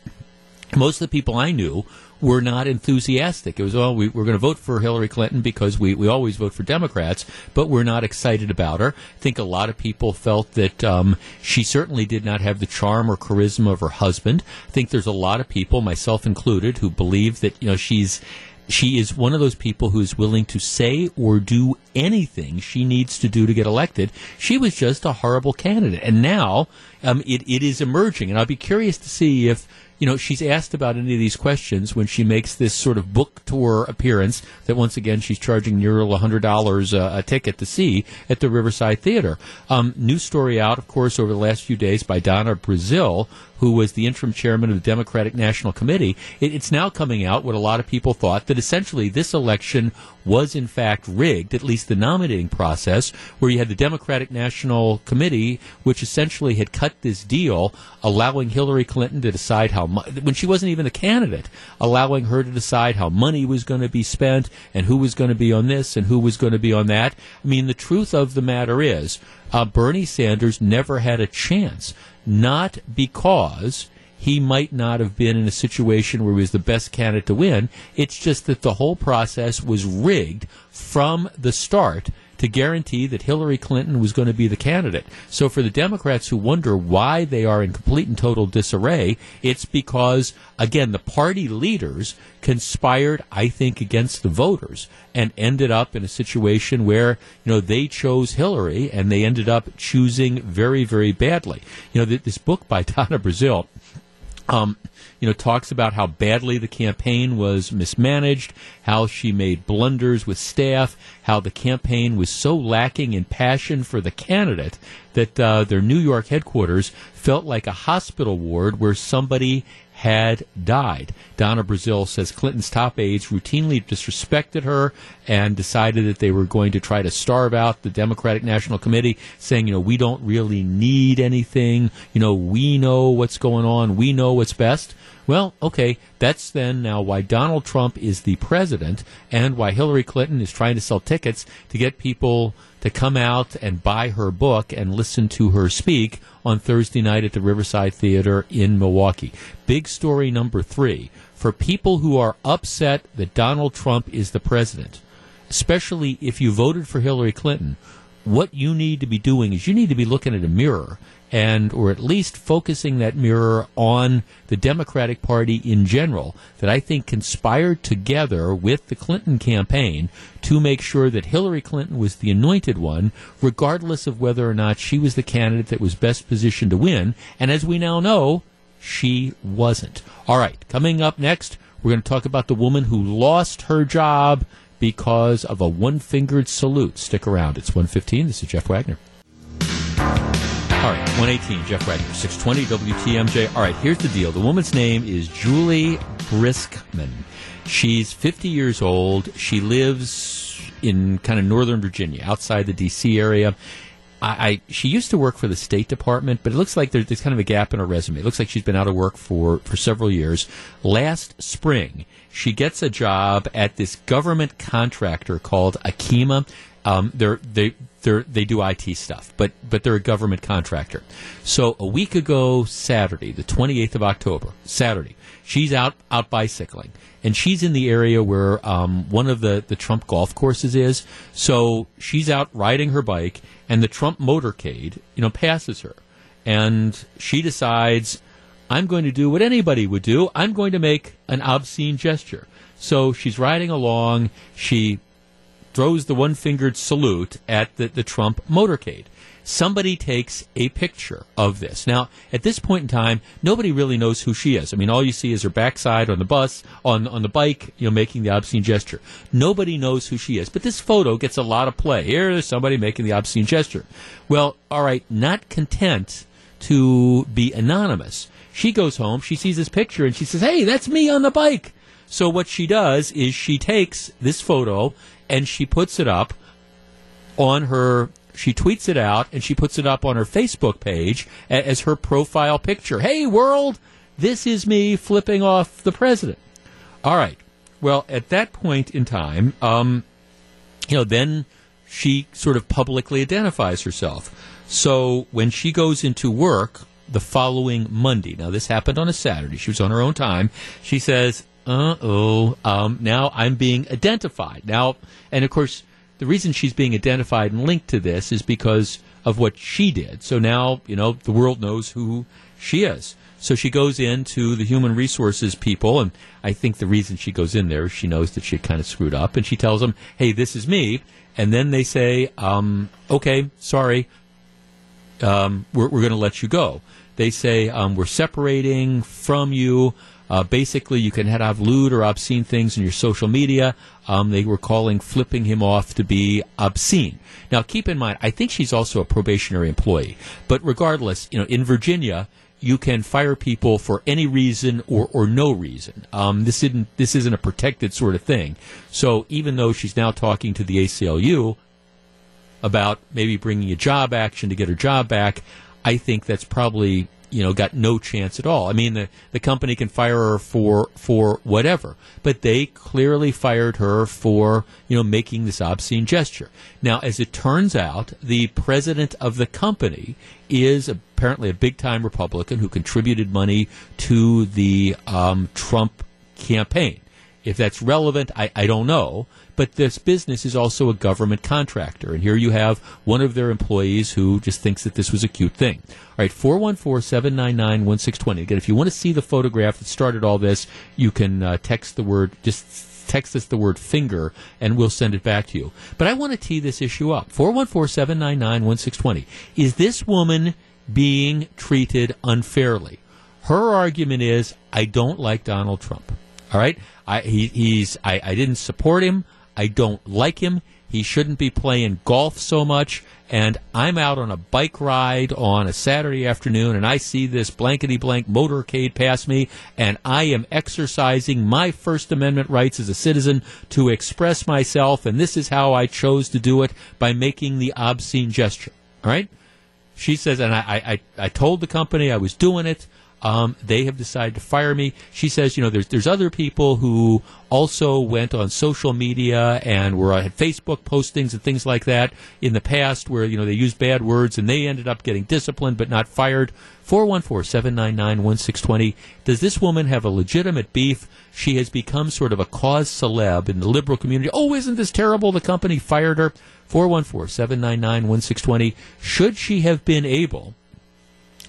most of the people I knew were not enthusiastic. It was, oh, we, are going to vote for Hillary Clinton because we, we always vote for Democrats, but we're not excited about her. I think a lot of people felt that um, she certainly did not have the charm or charisma of her husband. I think there's a lot of people, myself included, who believe that you know she's she is one of those people who is willing to say or do anything she needs to do to get elected. She was just a horrible candidate. And now um, it, it is emerging. And I'll be curious to see if you know, she's asked about any of these questions when she makes this sort of book tour appearance that once again she's charging nearly $100 uh, a ticket to see at the Riverside Theater. Um, news story out, of course, over the last few days by Donna Brazile, who was the interim chairman of the Democratic National Committee. It, it's now coming out what a lot of people thought that essentially this election was in fact rigged, at least the nominating process, where you had the Democratic National Committee, which essentially had cut this deal, allowing Hillary Clinton to decide how much, when she wasn't even a candidate, allowing her to decide how money was going to be spent and who was going to be on this and who was going to be on that. I mean, the truth of the matter is, uh, Bernie Sanders never had a chance, not because he might not have been in a situation where he was the best candidate to win. It's just that the whole process was rigged from the start to guarantee that Hillary Clinton was going to be the candidate. So for the Democrats who wonder why they are in complete and total disarray, it's because, again, the party leaders conspired, I think, against the voters and ended up in a situation where, you know, they chose Hillary and they ended up choosing very, very badly. You know, this book by Donna Brazile um, you know, talks about how badly the campaign was mismanaged, how she made blunders with staff, how the campaign was so lacking in passion for the candidate that uh, their New York headquarters felt like a hospital ward where somebody had died. Donna Brazile says Clinton's top aides routinely disrespected her and decided that they were going to try to starve out the Democratic National Committee, saying, you know, we don't really need anything. You know, we know what's going on. We know what's best. Well, okay, that's then now why Donald Trump is the president and why Hillary Clinton is trying to sell tickets to get people to come out and buy her book and listen to her speak on Thursday night at the Riverside Theater in Milwaukee. Big story number three for people who are upset that Donald Trump is the president, especially if you voted for Hillary Clinton. What you need to be doing is you need to be looking at a mirror and or at least focusing that mirror on the Democratic Party in general that I think conspired together with the Clinton campaign to make sure that Hillary Clinton was the anointed one regardless of whether or not she was the candidate that was best positioned to win and as we now know she wasn't. All right, coming up next we're going to talk about the woman who lost her job because of a one-fingered salute. Stick around. It's 115. This is Jeff Wagner. All right, 118, Jeff Wagner, 620 WTMJ. All right, here's the deal. The woman's name is Juli Briskman. She's 50 years old. She lives in kind of northern Virginia, outside the D.C. area. I, I, she used to work for the State Department, but it looks like there's, there's kind of a gap in her resume. It looks like she's been out of work for, for several years. Last spring, she gets a job at this government contractor called Akima. Um, they they they do IT stuff, but but they're a government contractor. So a week ago, Saturday, the 28th of October, Saturday, she's out out bicycling, and she's in the area where um, one of the the Trump golf courses is. So she's out riding her bike, and the Trump motorcade, you know, passes her, and she decides. I'm going to do what anybody would do. I'm going to make an obscene gesture. So she's riding along. She throws the one fingered salute at the, the Trump motorcade. Somebody takes a picture of this. Now, at this point in time, nobody really knows who she is. I mean, all you see is her backside on the bus, on, on the bike, you know, making the obscene gesture. Nobody knows who she is. But this photo gets a lot of play. Here's somebody making the obscene gesture. Well, all right, not content to be anonymous. She goes home, she sees this picture, and she says, Hey, that's me on the bike. So what she does is she takes this photo and she puts it up on her she tweets it out and she puts it up on her Facebook page as her profile picture. Hey world, this is me flipping off the president. All right. Well, at that point in time, um, you know, then she sort of publicly identifies herself. So when she goes into work the following Monday, now this happened on a Saturday, she was on her own time, she says, uh oh, um, now I'm being identified. Now, and of course, the reason she's being identified and linked to this is because of what she did. So now, you know, the world knows who she is. So she goes into the human resources people, and I think the reason she goes in there is she knows that she kind of screwed up, and she tells them, "Hey, this is me," and then they say, um, "Okay, sorry, um, we're, we're going to let you go." They say, um, "We're separating from you." Uh, basically, you can have lewd or obscene things in your social media. Um, they were calling flipping him off to be obscene. Now, keep in mind, I think she's also a probationary employee. But regardless, you know, in Virginia, you can fire people for any reason or, or no reason. Um, this isn't this isn't a protected sort of thing. So even though she's now talking to the ACLU about maybe bringing a job action to get her job back, I think that's probably you know, got no chance at all. I mean, the, the company can fire her for for whatever, but they clearly fired her for you know making this obscene gesture. Now, as it turns out, the president of the company is apparently a big time Republican who contributed money to the um, Trump campaign. If that's relevant, I, I don't know. But this business is also a government contractor. And here you have one of their employees who just thinks that this was a cute thing. All right, 414 799 1620. Again, if you want to see the photograph that started all this, you can uh, text the word, just text us the word finger and we'll send it back to you. But I want to tee this issue up. 414 799 1620. Is this woman being treated unfairly? Her argument is, I don't like Donald Trump. All right? I, he, he's, I, I didn't support him. I don't like him. He shouldn't be playing golf so much. And I'm out on a bike ride on a Saturday afternoon and I see this blankety blank motorcade pass me and I am exercising my First Amendment rights as a citizen to express myself. And this is how I chose to do it by making the obscene gesture. All right? She says, and I, I, I told the company I was doing it. Um, they have decided to fire me. She says, you know, there's there's other people who also went on social media and were on Facebook postings and things like that in the past where you know they used bad words and they ended up getting disciplined but not fired. 414-799-1620. Does this woman have a legitimate beef? She has become sort of a cause celeb in the liberal community. Oh, isn't this terrible? The company fired her. 414-799-1620. Should she have been able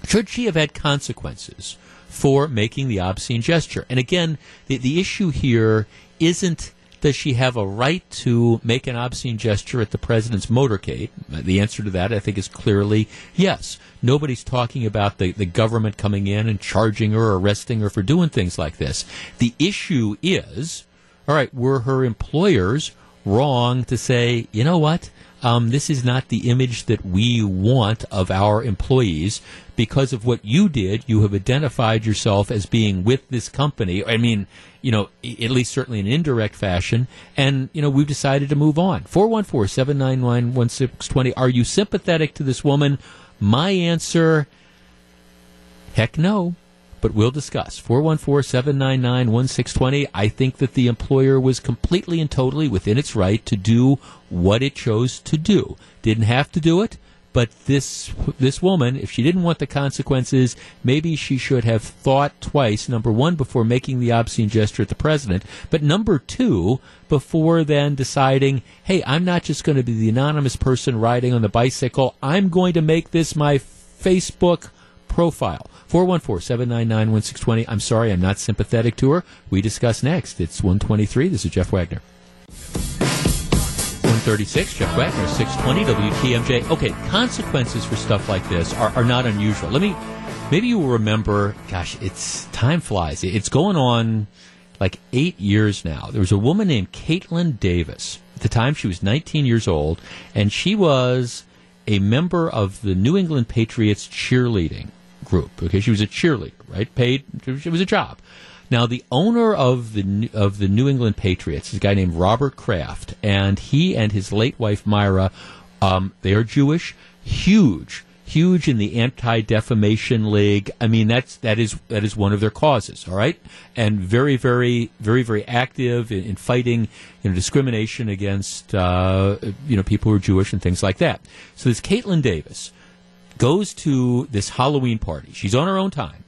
should she have had consequences for making the obscene gesture? And again, the, the issue here isn't does she have a right to make an obscene gesture at the president's motorcade? The answer to that, I think, is clearly yes. Nobody's talking about the, the government coming in and charging her or arresting her for doing things like this. The issue is, all right, were her employers wrong to say, you know what? Um, this is not the image that we want of our employees because of what you did. You have identified yourself as being with this company. I mean, you know, at least certainly in indirect fashion. And, you know, we've decided to move on. 414 799 1620. Are you sympathetic to this woman? My answer, heck no but we'll discuss. 414-799-1620. I think that the employer was completely and totally within its right to do what it chose to do. Didn't have to do it, but this this woman, if she didn't want the consequences, maybe she should have thought twice. Number one, before making the obscene gesture at the president, but number two, before then deciding, hey, I'm not just going to be the anonymous person riding on the bicycle. I'm going to make this my Facebook profile. 414 799 1620. I'm sorry, I'm not sympathetic to her. We discuss next. It's 123. This is Jeff Wagner. 136, Jeff Wagner, 620 WTMJ. Okay, consequences for stuff like this are, are not unusual. Let me, maybe you will remember, gosh, it's, time flies. It's going on like eight years now. There was a woman named Caitlin Davis. At the time, she was 19 years old, and she was a member of the New England Patriots cheerleading group. Okay, she was a cheerleader, right? Paid. It was a job. Now, the owner of the of the New England Patriots is a guy named Robert Kraft, and he and his late wife Myra, um, they are Jewish, huge, huge in the Anti Defamation League. I mean, that's that is that is one of their causes. All right, and very, very, very, very active in, in fighting you know discrimination against uh, you know people who are Jewish and things like that. So this Caitlin Davis goes to this Halloween party. She's on her own time.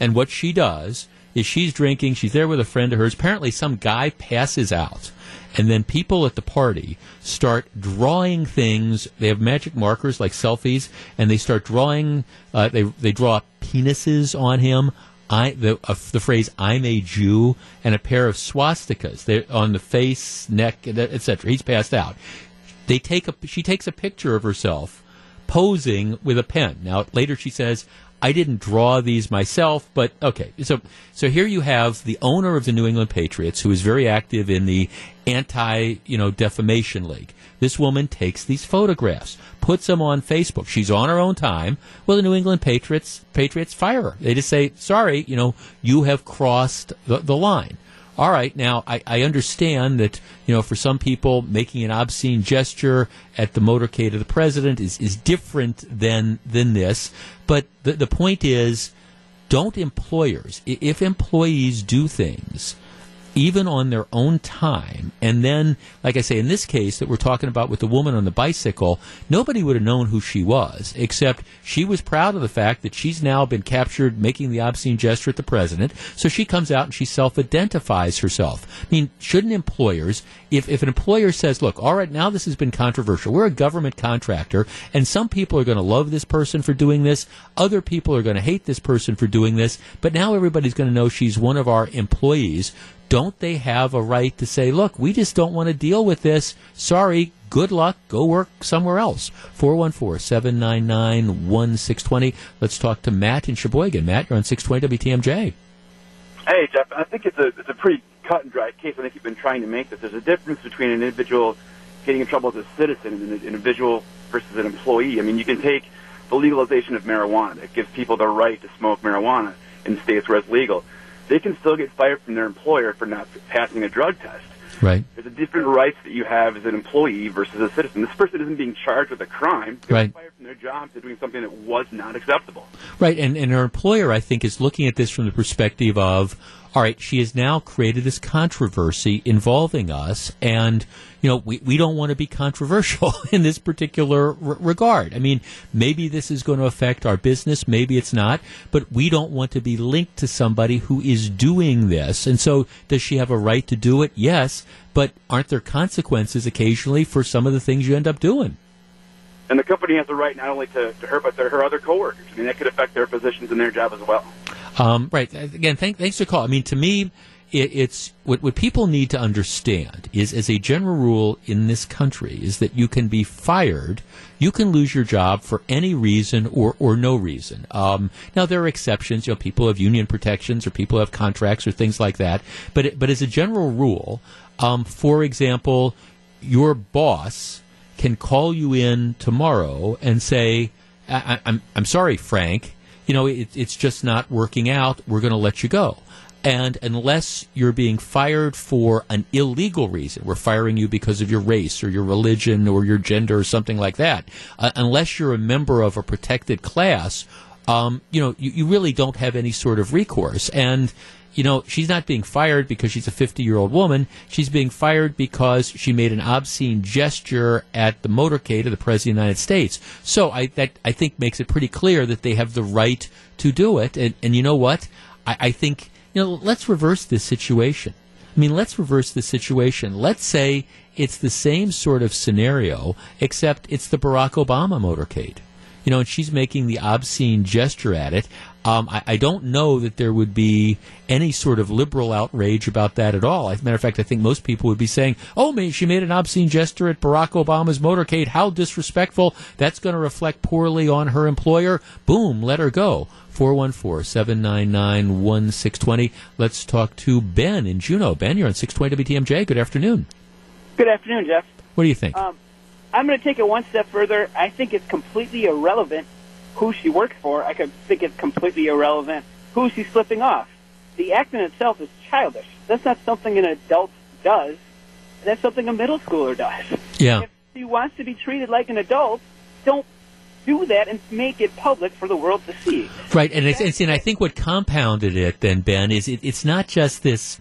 And what she does is she's drinking, she's there with a friend of hers. Apparently, some guy passes out. And then people at the party start drawing things. They have magic markers like selfies, and they start drawing. Uh, they they draw penises on him. I the uh, the phrase "I'm a Jew" and a pair of swastikas They're on the face, neck, etc. He's passed out. They take a she takes a picture of herself posing with a pen. Now, later she says, I didn't draw these myself, but okay. So, so here you have the owner of the New England Patriots, who is very active in the anti, you know, defamation league. This woman takes these photographs, puts them on Facebook. She's on her own time. Well, the New England Patriots, Patriots fire her. They just say, sorry, you know, you have crossed the, the line all right, now I, I understand that, you know, for some people, making an obscene gesture at the motorcade of the president is, is different than, than this. But the, the point is, don't employers, if employees do things even on their own time. And then, like I say, in this case that we're talking about with the woman on the bicycle, nobody would have known who she was, except she was proud of the fact that she's now been captured making the obscene gesture at the president. So she comes out and she self identifies herself. I mean, shouldn't employers, if, if an employer says, look, all right, now this has been controversial, we're a government contractor, and some people are going to love this person for doing this, other people are going to hate this person for doing this, but now everybody's going to know she's one of our employees don't they have a right to say, look, we just don't want to deal with this. Sorry, good luck. Go work somewhere else. 414 799 1620. Let's talk to Matt in Sheboygan. Matt, you're on 620 WTMJ. Hey, Jeff. I think it's a, it's a pretty cut and dry case. I think you've been trying to make this. There's a difference between an individual getting in trouble as a citizen and an individual versus an employee. I mean, you can take the legalization of marijuana that gives people the right to smoke marijuana in states where it's legal. They can still get fired from their employer for not passing a drug test. Right. There's a different rights that you have as an employee versus a citizen. This person isn't being charged with a crime. They right. fired from their jobs for doing something that was not acceptable. Right, and, and her employer, I think, is looking at this from the perspective of, all right, she has now created this controversy involving us, and you know we, we don't want to be controversial in this particular r- regard. I mean, maybe this is going to affect our business, maybe it's not, but we don't want to be linked to somebody who is doing this. And so, does she have a right to do it? Yes, but aren't there consequences occasionally for some of the things you end up doing? And the company has a right not only to, to her, but to her other coworkers. I mean, that could affect their positions in their job as well. Um, right. Again, thank, thanks for the call. I mean, to me, it, it's what, what people need to understand is, as a general rule in this country, is that you can be fired, you can lose your job for any reason or, or no reason. Um, now there are exceptions. You know, people have union protections or people have contracts or things like that. But it, but as a general rule, um, for example, your boss can call you in tomorrow and say, I, I'm, I'm sorry, Frank, you know, it, it's just not working out. We're going to let you go. And unless you're being fired for an illegal reason, we're firing you because of your race or your religion or your gender or something like that, uh, unless you're a member of a protected class, um, you know, you, you really don't have any sort of recourse. And you know, she's not being fired because she's a 50 year old woman. She's being fired because she made an obscene gesture at the motorcade of the President of the United States. So I, that, I think makes it pretty clear that they have the right to do it. And, and you know what? I, I think, you know, let's reverse this situation. I mean, let's reverse the situation. Let's say it's the same sort of scenario, except it's the Barack Obama motorcade. You know, and she's making the obscene gesture at it. Um, I, I, don't know that there would be any sort of liberal outrage about that at all. As a matter of fact, I think most people would be saying, "Oh, man, she made an obscene gesture at Barack Obama's motorcade. How disrespectful! That's going to reflect poorly on her employer. Boom, let her go." 414-799-1620. Let's talk to Ben in Juneau. Ben, you're on 620 WTMJ. Good afternoon. Good afternoon, Jeff. What do you think? Um, I'm going to take it one step further. I think it's completely irrelevant who she works for. I could think it's completely irrelevant who she's slipping off. The act in itself is childish. That's not something an adult does. That's something a middle schooler does. Yeah. If she wants to be treated like an adult, don't do that and make it public for the world to see. Right, and it's, it's, and I think what compounded it then, Ben, is it, it's not just this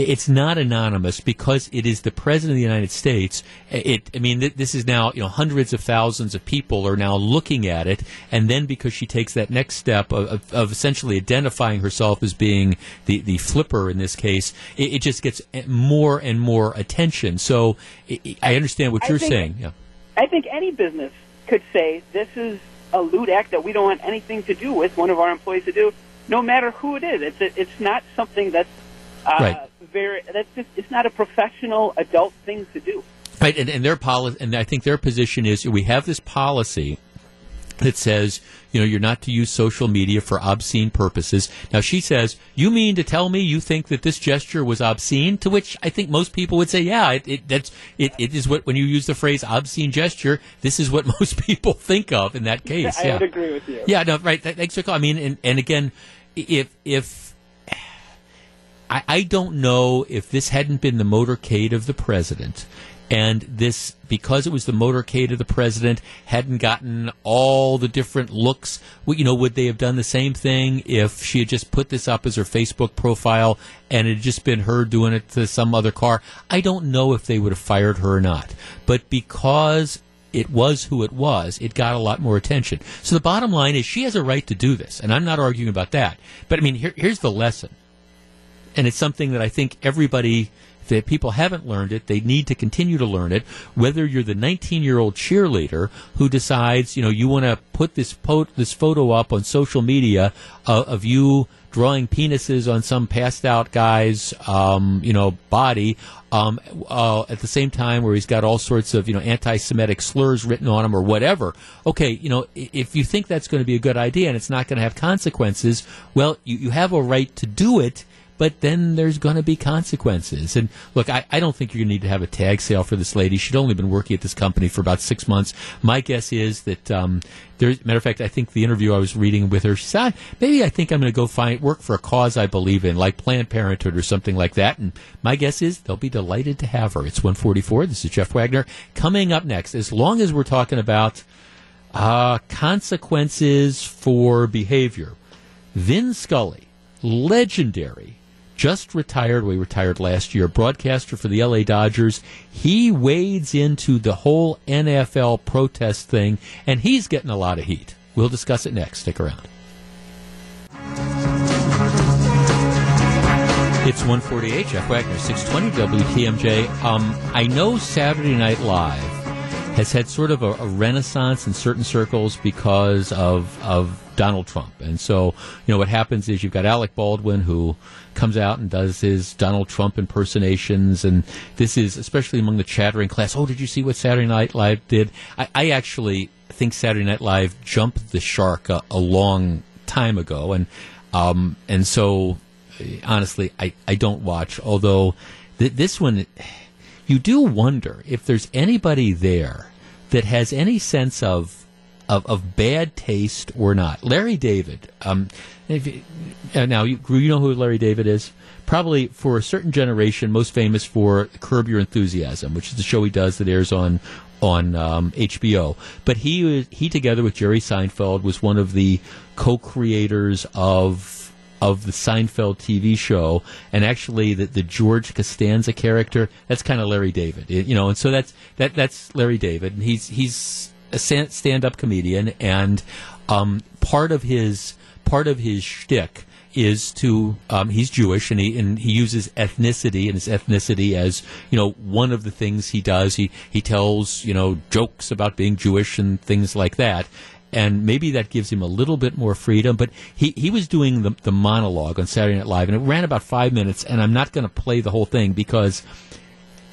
it's not anonymous because it is the president of the United States. It, I mean, this is now you know hundreds of thousands of people are now looking at it, and then because she takes that next step of, of, of essentially identifying herself as being the the flipper in this case, it, it just gets more and more attention. So it, I understand what you're think, saying. Yeah. I think any business could say this is a lewd act that we don't want anything to do with one of our employees to do, no matter who it is. It's it's not something that's uh, right. Very. That's just. It's not a professional adult thing to do. Right, and, and their policy, and I think their position is we have this policy that says, you know, you're not to use social media for obscene purposes. Now she says, you mean to tell me you think that this gesture was obscene? To which I think most people would say, yeah, it, it that's it, it is what when you use the phrase obscene gesture, this is what most people think of in that case. I yeah. would agree with you. Yeah, no, right. Thanks for calling. I mean, and, and again, if if I, I don't know if this hadn't been the motorcade of the president and this because it was the motorcade of the president hadn't gotten all the different looks you know would they have done the same thing if she had just put this up as her facebook profile and it had just been her doing it to some other car i don't know if they would have fired her or not but because it was who it was, it got a lot more attention. So the bottom line is she has a right to do this, and I'm not arguing about that. But I mean, here, here's the lesson and it's something that I think everybody that people haven't learned it, they need to continue to learn it. Whether you're the 19 year old cheerleader who decides, you know, you want to put this po- this photo up on social media uh, of you drawing penises on some passed out guy's, um, you know, body. Um, uh, at the same time, where he's got all sorts of you know anti-Semitic slurs written on him or whatever. Okay, you know, if you think that's going to be a good idea and it's not going to have consequences, well, you, you have a right to do it but then there's going to be consequences. And look, I, I don't think you're going to need to have a tag sale for this lady. She'd only been working at this company for about six months. My guess is that, um, there's, matter of fact, I think the interview I was reading with her, she said, maybe I think I'm going to go find work for a cause I believe in, like Planned Parenthood or something like that. And my guess is they'll be delighted to have her. It's 144. This is Jeff Wagner. Coming up next, as long as we're talking about uh, consequences for behavior, Vin Scully, legendary just retired. We retired last year. Broadcaster for the LA Dodgers. He wades into the whole NFL protest thing, and he's getting a lot of heat. We'll discuss it next. Stick around. It's 148, Jeff Wagner, 620 WTMJ. Um, I know Saturday Night Live has had sort of a, a renaissance in certain circles because of, of Donald Trump. And so, you know, what happens is you've got Alec Baldwin who comes out and does his Donald Trump impersonations. And this is, especially among the chattering class, oh, did you see what Saturday Night Live did? I, I actually think Saturday Night Live jumped the shark a, a long time ago. And, um, and so, honestly, I, I don't watch, although th- this one, you do wonder if there's anybody there that has any sense of of, of bad taste or not. Larry David. Um, you, uh, now, you, you know who Larry David is? Probably for a certain generation, most famous for Curb Your Enthusiasm, which is the show he does that airs on on um, HBO. But he he together with Jerry Seinfeld was one of the co-creators of of the Seinfeld TV show, and actually the, the George Costanza character that's kind of Larry David, you know, and so that's that that's Larry David, and he's he's a stand-up comedian, and um, part of his part of his shtick is to um, he's Jewish and he and he uses ethnicity and his ethnicity as you know one of the things he does. He he tells you know jokes about being Jewish and things like that. And maybe that gives him a little bit more freedom. But he, he was doing the, the monologue on Saturday Night Live, and it ran about five minutes. And I'm not going to play the whole thing because,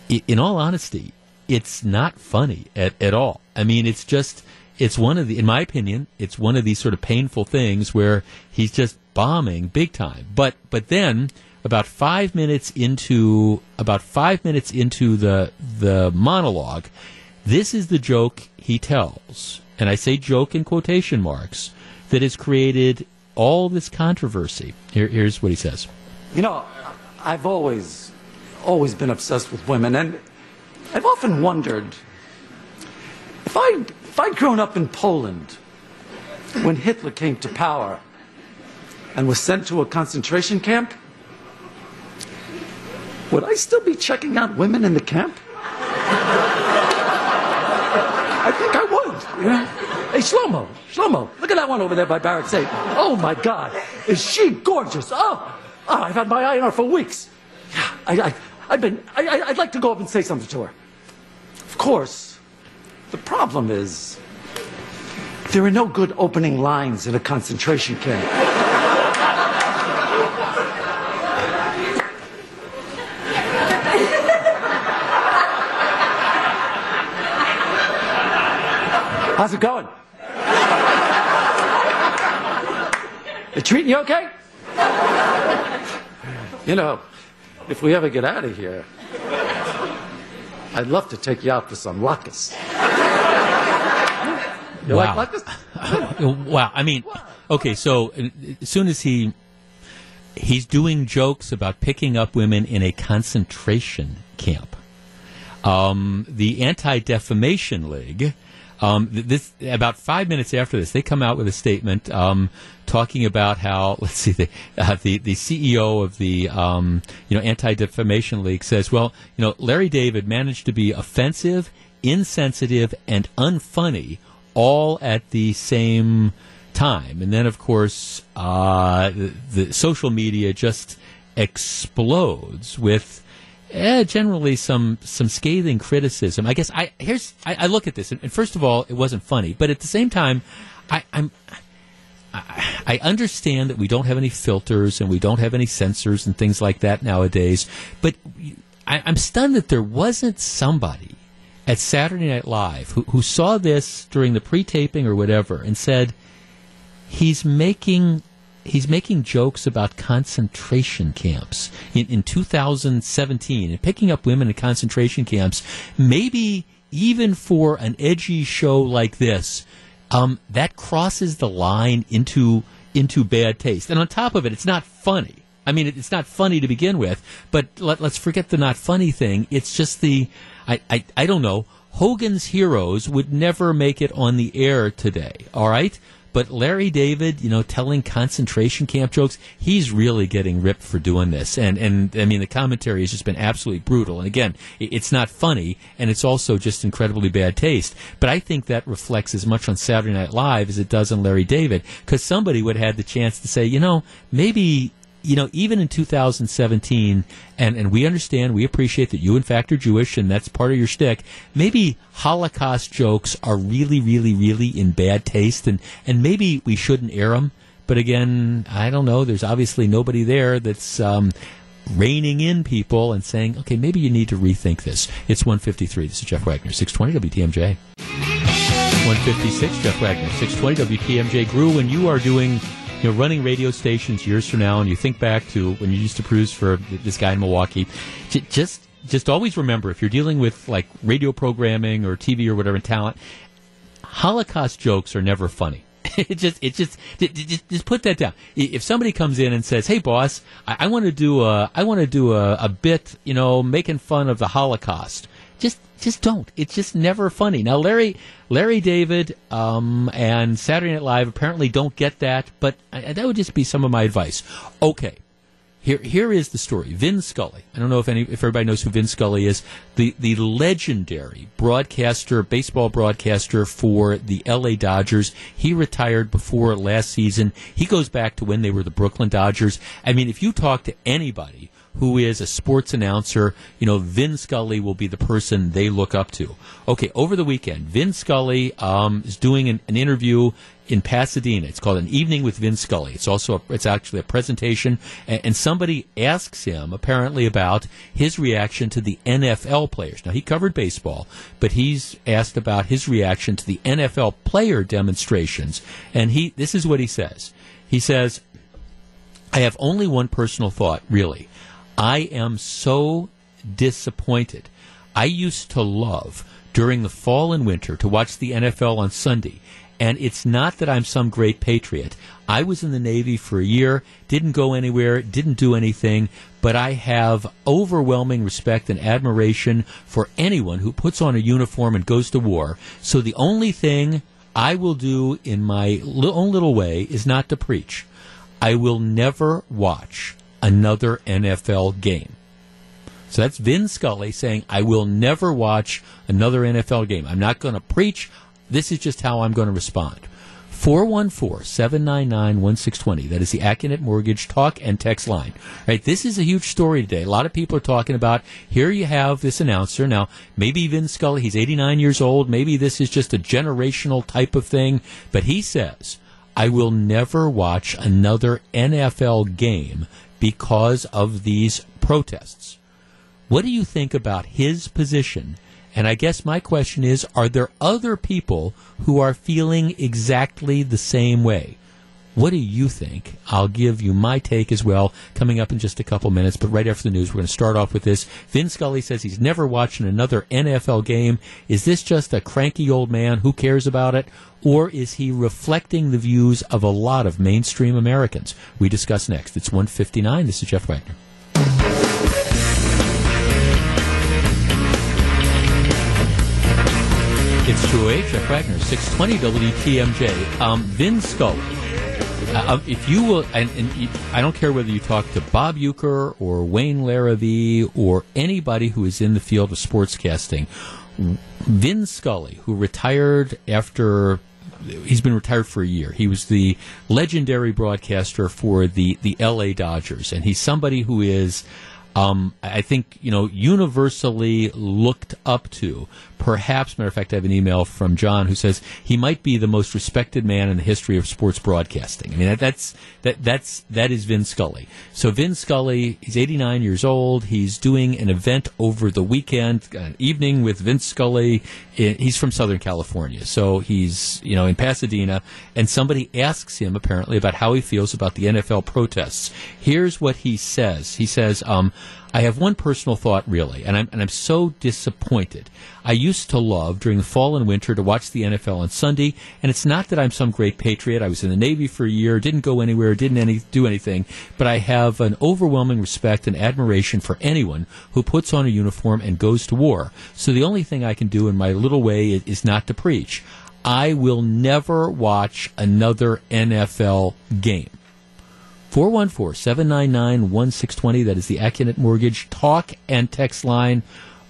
in all honesty, it's not funny at, at all. I mean, it's just, it's one of the, in my opinion, it's one of these sort of painful things where he's just bombing big time. But, but then, about five minutes into, about five minutes into the, the monologue, this is the joke he tells. And I say joke in quotation marks that has created all this controversy. Here, here's what he says. You know, I've always, always been obsessed with women, and I've often wondered if I if I'd grown up in Poland when Hitler came to power and was sent to a concentration camp, would I still be checking out women in the camp? I think I know? Hey, Shlomo, Shlomo, look at that one over there by Barrett State. Oh my God, is she gorgeous? Oh, oh I've had my eye on her for weeks. Yeah, I, I, I've been, I, I'd like to go up and say something to her. Of course, the problem is there are no good opening lines in a concentration camp. How's it going? They treating you okay? You know, if we ever get out of here, I'd love to take you out for some latkes. You wow. like latkes? wow. I mean, okay, so uh, as soon as he he's doing jokes about picking up women in a concentration camp. Um, the Anti Defamation League um, this about five minutes after this, they come out with a statement um, talking about how let's see the uh, the, the CEO of the um, you know Anti Defamation League says, well, you know Larry David managed to be offensive, insensitive, and unfunny all at the same time, and then of course uh, the, the social media just explodes with eh, generally some some scathing criticism. I guess I here's I, I look at this, and, and, first of all, it wasn't funny, but at the same time, I, I'm. I understand that we don't have any filters and we don't have any censors and things like that nowadays, but I, am stunned that there wasn't somebody at Saturday Night Live who, who saw this during the pre taping or whatever and said, he's making he's making jokes about concentration camps in, in 2017 and picking up women in concentration camps. Maybe even for an edgy show like this, um, that crosses the line into into bad taste. And on top of it, it's not funny. I mean, it's not funny to begin with. But let, us forget the not funny thing. It's just the I, I I don't know. Hogan's Heroes would never make it on the air today. All right. But Larry David, you know, telling concentration camp jokes, he's really getting ripped for doing this. And, and I mean, the commentary has just been absolutely brutal. And again, it's not funny, and it's also just incredibly bad taste. But I think that reflects as much on Saturday Night Live as it does on Larry David, because somebody would have had the chance to say, you know, maybe you know, even in 2017, and, and we understand, we appreciate that you, in fact, are Jewish, and that's part of your shtick. Maybe Holocaust jokes are really, really, really in bad taste, and, and maybe we shouldn't air them. But again, I don't know. There's obviously nobody there that's um, reining in people and saying, okay, maybe you need to rethink this. It's 153. This is Jeff Wagner, 620 WTMJ. 156, Jeff Wagner, 620 WTMJ. Gru when you are doing you know, running radio stations years from now, and you think back to when you used to produce for this guy in Milwaukee, just just always remember if you're dealing with like radio programming or TV or whatever talent, Holocaust jokes are never funny. it just, it just, just, just put that down. If somebody comes in and says, "Hey, boss, I, I want to do a, I want to do a, a bit, you know, making fun of the Holocaust," just just don't. It's just never funny. Now, Larry, Larry David, um, and Saturday Night Live apparently don't get that, but uh, that would just be some of my advice. Okay. Here, here is the story. Vin Scully. I don't know if any, if everybody knows who Vin Scully is. The the legendary broadcaster, baseball broadcaster for the L.A. Dodgers. He retired before last season. He goes back to when they were the Brooklyn Dodgers. I mean, if you talk to anybody who is a sports announcer, you know, Vin Scully will be the person they look up to. Okay, over the weekend, Vin Scully um, is doing an, an, interview in Pasadena. It's called An Evening with Vin Scully. It's also a, it's actually a presentation, and, and somebody asks him apparently about his reaction to the NFL players. Now he covered baseball, but he's asked about his reaction to the NFL player demonstrations, and he this is what he says. He says, "I have only one personal thought, really." I am so disappointed. I used to love during the fall and winter to watch the NFL on Sunday. And it's not that I'm some great patriot. I was in the Navy for a year, didn't go anywhere, didn't do anything, but I have overwhelming respect and admiration for anyone who puts on a uniform and goes to war. So the only thing I will do in my own little way is not to preach. I will never watch another NFL game. So that's Vin Scully saying, I will never watch another NFL game. I'm not going to preach. This is just how I'm going to respond. 414 799 1620. That is the Accunet Mortgage talk and text line. Right, this is a huge story today. A lot of people are talking about here you have this announcer. Now, maybe Vin Scully, he's 89 years old. Maybe this is just a generational type of thing. But he says, I will never watch another NFL game because of these protests. What do you think about his position? And I guess my question is are there other people who are feeling exactly the same way? What do you think? I'll give you my take as well coming up in just a couple minutes, but right after the news, we're going to start off with this. Vin Scully says he's never watching another NFL game. Is this just a cranky old man? Who cares about it? Or is he reflecting the views of a lot of mainstream Americans? We discuss next. It's 159. This is Jeff Wagner. It's 208, Jeff Wagner, 620 WTMJ. Um, Vin Scully uh, um, if you will, and, and you, I don't care whether you talk to Bob Uecker or Wayne Larrivee or anybody who is in the field of sportscasting, Vin Scully, who retired after he's been retired for a year. He was the legendary broadcaster for the the L.A. Dodgers, and he's somebody who is um, I think you know universally looked up to. Perhaps, matter of fact, I have an email from John who says he might be the most respected man in the history of sports broadcasting. I mean, that, that's that that's that is Vin Scully. So Vin Scully, he's 89 years old. He's doing an event over the weekend, an evening with Vince Scully. He's from Southern California, so he's you know in Pasadena, and somebody asks him apparently about how he feels about the NFL protests. Here's what he says. He says. Um, I have one personal thought, really, and I'm, and I'm so disappointed. I used to love, during the fall and winter, to watch the NFL on Sunday, and it's not that I'm some great patriot. I was in the Navy for a year, didn't go anywhere, didn't any, do anything, but I have an overwhelming respect and admiration for anyone who puts on a uniform and goes to war. So the only thing I can do in my little way is, is not to preach. I will never watch another NFL game. 414 799 1620. That is the Accunet Mortgage talk and text line.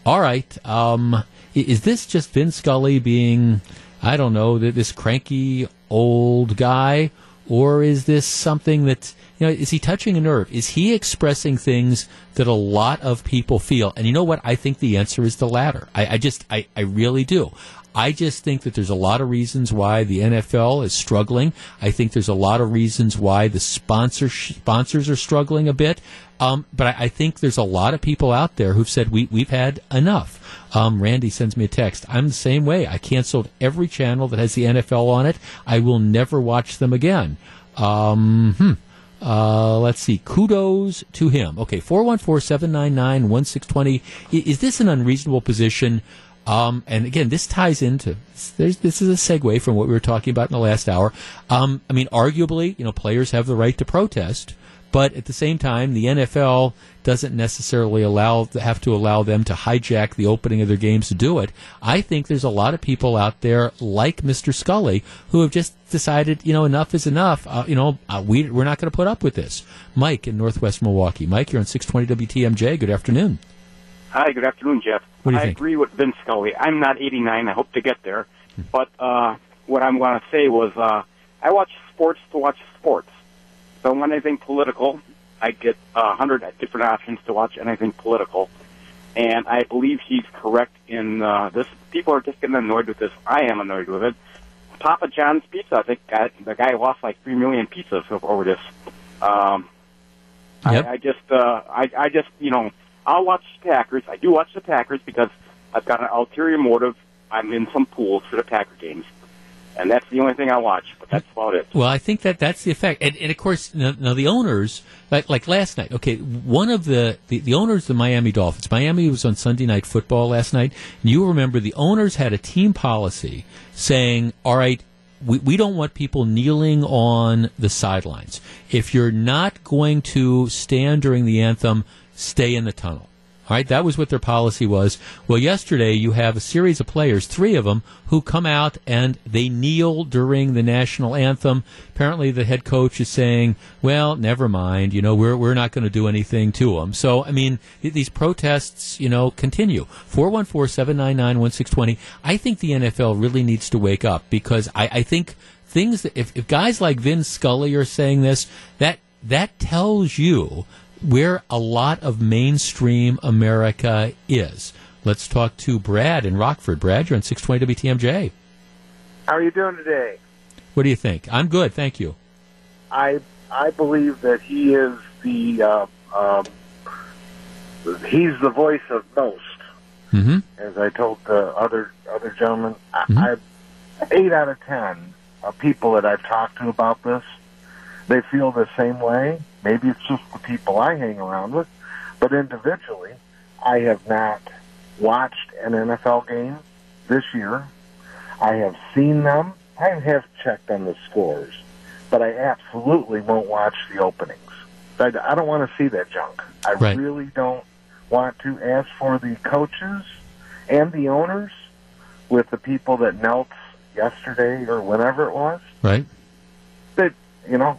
All right. Um, is this just Vin Scully being, I don't know, this cranky old guy? Or is this something that, you know, is he touching a nerve? Is he expressing things that a lot of people feel? And you know what? I think the answer is the latter. I, I just, I, I really do. I just think that there's a lot of reasons why the NFL is struggling. I think there's a lot of reasons why the sponsor sponsors are struggling a bit. Um, but I, I, think there's a lot of people out there who've said we we've had enough. Um, Randy sends me a text. I'm the same way. I canceled every channel that has the NFL on it. I will never watch them again. Um, hmm. Uh, let's see. Kudos to him. Okay, 414 799 1620. Is this an unreasonable position? Um, and again, this ties into this is a segue from what we were talking about in the last hour. Um, I mean, arguably, you know, players have the right to protest, but at the same time, the NFL doesn't necessarily allow have to allow them to hijack the opening of their games to do it. I think there's a lot of people out there like Mr. Scully who have just decided, you know, enough is enough. Uh, you know, uh, we we're not going to put up with this. Mike in Northwest Milwaukee. Mike, you're on 620 WTMJ. Good afternoon. Hi, good afternoon, Jeff. What do you I think? agree with Vince Scully. I'm not 89. I hope to get there. But uh, what I'm going to say was uh, I watch sports to watch sports. So when anything political, I get a uh, hundred different options to watch anything political. And I believe he's correct in uh, this. People are just getting annoyed with this. I am annoyed with it. Papa John's Pizza, I think got, the guy lost like three million pizzas over this. Um, Yep. I, I just, uh, I, I just, you know, I'll watch the Packers. I do watch the Packers because I've got an ulterior motive. I'm in some pools for the Packer games. And that's the only thing I watch, but that's about it. Well, I think that that's the effect, and, and of course, now, now the owners, like like last night. Okay, one of the, the the owners of the Miami Dolphins. Miami was on Sunday Night Football last night. And you remember the owners had a team policy saying, "All right, we, we don't want people kneeling on the sidelines. If you're not going to stand during the anthem, stay in the tunnel. All right, that was what their policy was. Well, yesterday you have a series of players, three of them, who come out and they kneel during the national anthem. Apparently, the head coach is saying, "Well, never mind. You know, we're we're not going to do anything to them." So, I mean, th- these protests, you know, continue. Four one four seven nine nine one six twenty. I think the NFL really needs to wake up because I, I think things that if, if guys like Vin Scully are saying this, that that tells you where a lot of mainstream America is. Let's talk to Brad in Rockford. Brad, you're on 620 WTMJ. How are you doing today? What do you think? I'm good, thank you. I I believe that he is the uh, um, he's the voice of most. Mm-hmm. As I told the other other gentlemen, Mhm. I, I eight out of ten of people that I've talked to about this, they feel the same way. Maybe it's just the people I hang around with, but individually, I have not watched an NFL game this year. I have seen them. I have checked on the scores, but I absolutely won't watch the openings. I, I don't want to see that junk. I Right. really don't want to. As for the coaches and the owners, with the people that knelt yesterday or whenever it was, Right? that you know,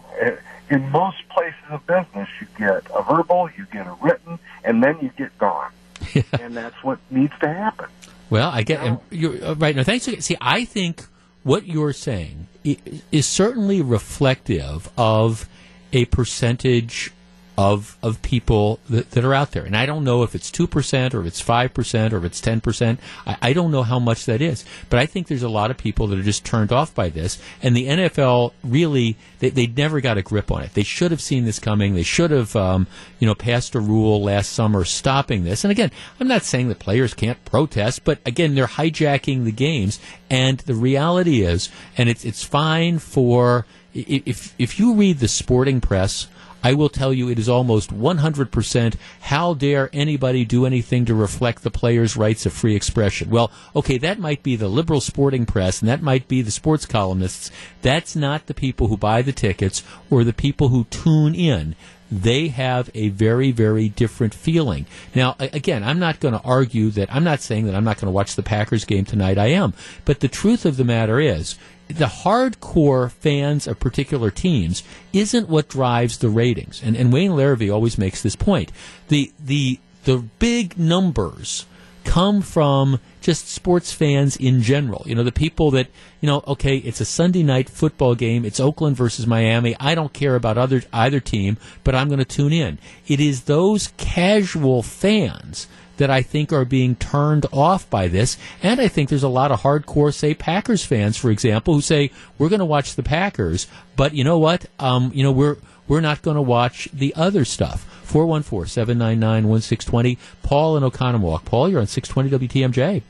in most places of business, you get a verbal, you get a written, and then you get gone. and that's what needs to happen. Well, I get and you're uh, right. now. thanks. See, I think what you're saying is certainly reflective of a percentage of of people that, that are out there. And I don't know if it's two percent or if it's five percent or if it's ten percent. I, I don't know how much that is, but I think there's a lot of people that are just turned off by this. And the NFL really they, they never got a grip on it. They should have seen this coming. They should have um, you know passed a rule last summer stopping this. And again, I'm not saying that players can't protest, but again, they're hijacking the games. And the reality is, and it's it's fine for if if you read the sporting press I will tell you it is almost 100% how dare anybody do anything to reflect the players' rights of free expression. Well, okay, that might be the liberal sporting press and that might be the sports columnists. That's not the people who buy the tickets or the people who tune in they have a very, very different feeling. Now, again, I'm not going to argue that, I'm not saying that I'm not going to watch the Packers game tonight. I am. But the truth of the matter is, the hardcore fans of particular teams isn't what drives the ratings. And, and Wayne Larrivee always makes this point. The, the, the big numbers come from just sports fans in general. You know, the people that, you know, okay, it's a Sunday night football game. It's Oakland versus Miami. I don't care about other, either team, but I'm going to tune in. It is those casual fans that I think are being turned off by this. And I think there's a lot of hardcore, say, Packers fans, for example, who say, we're going to watch the Packers, but you know what? Um, you know, we're, we're not going to watch the other stuff. 414-799-1620. Paul in Oconomowoc. Paul, you're on 620 WTMJ.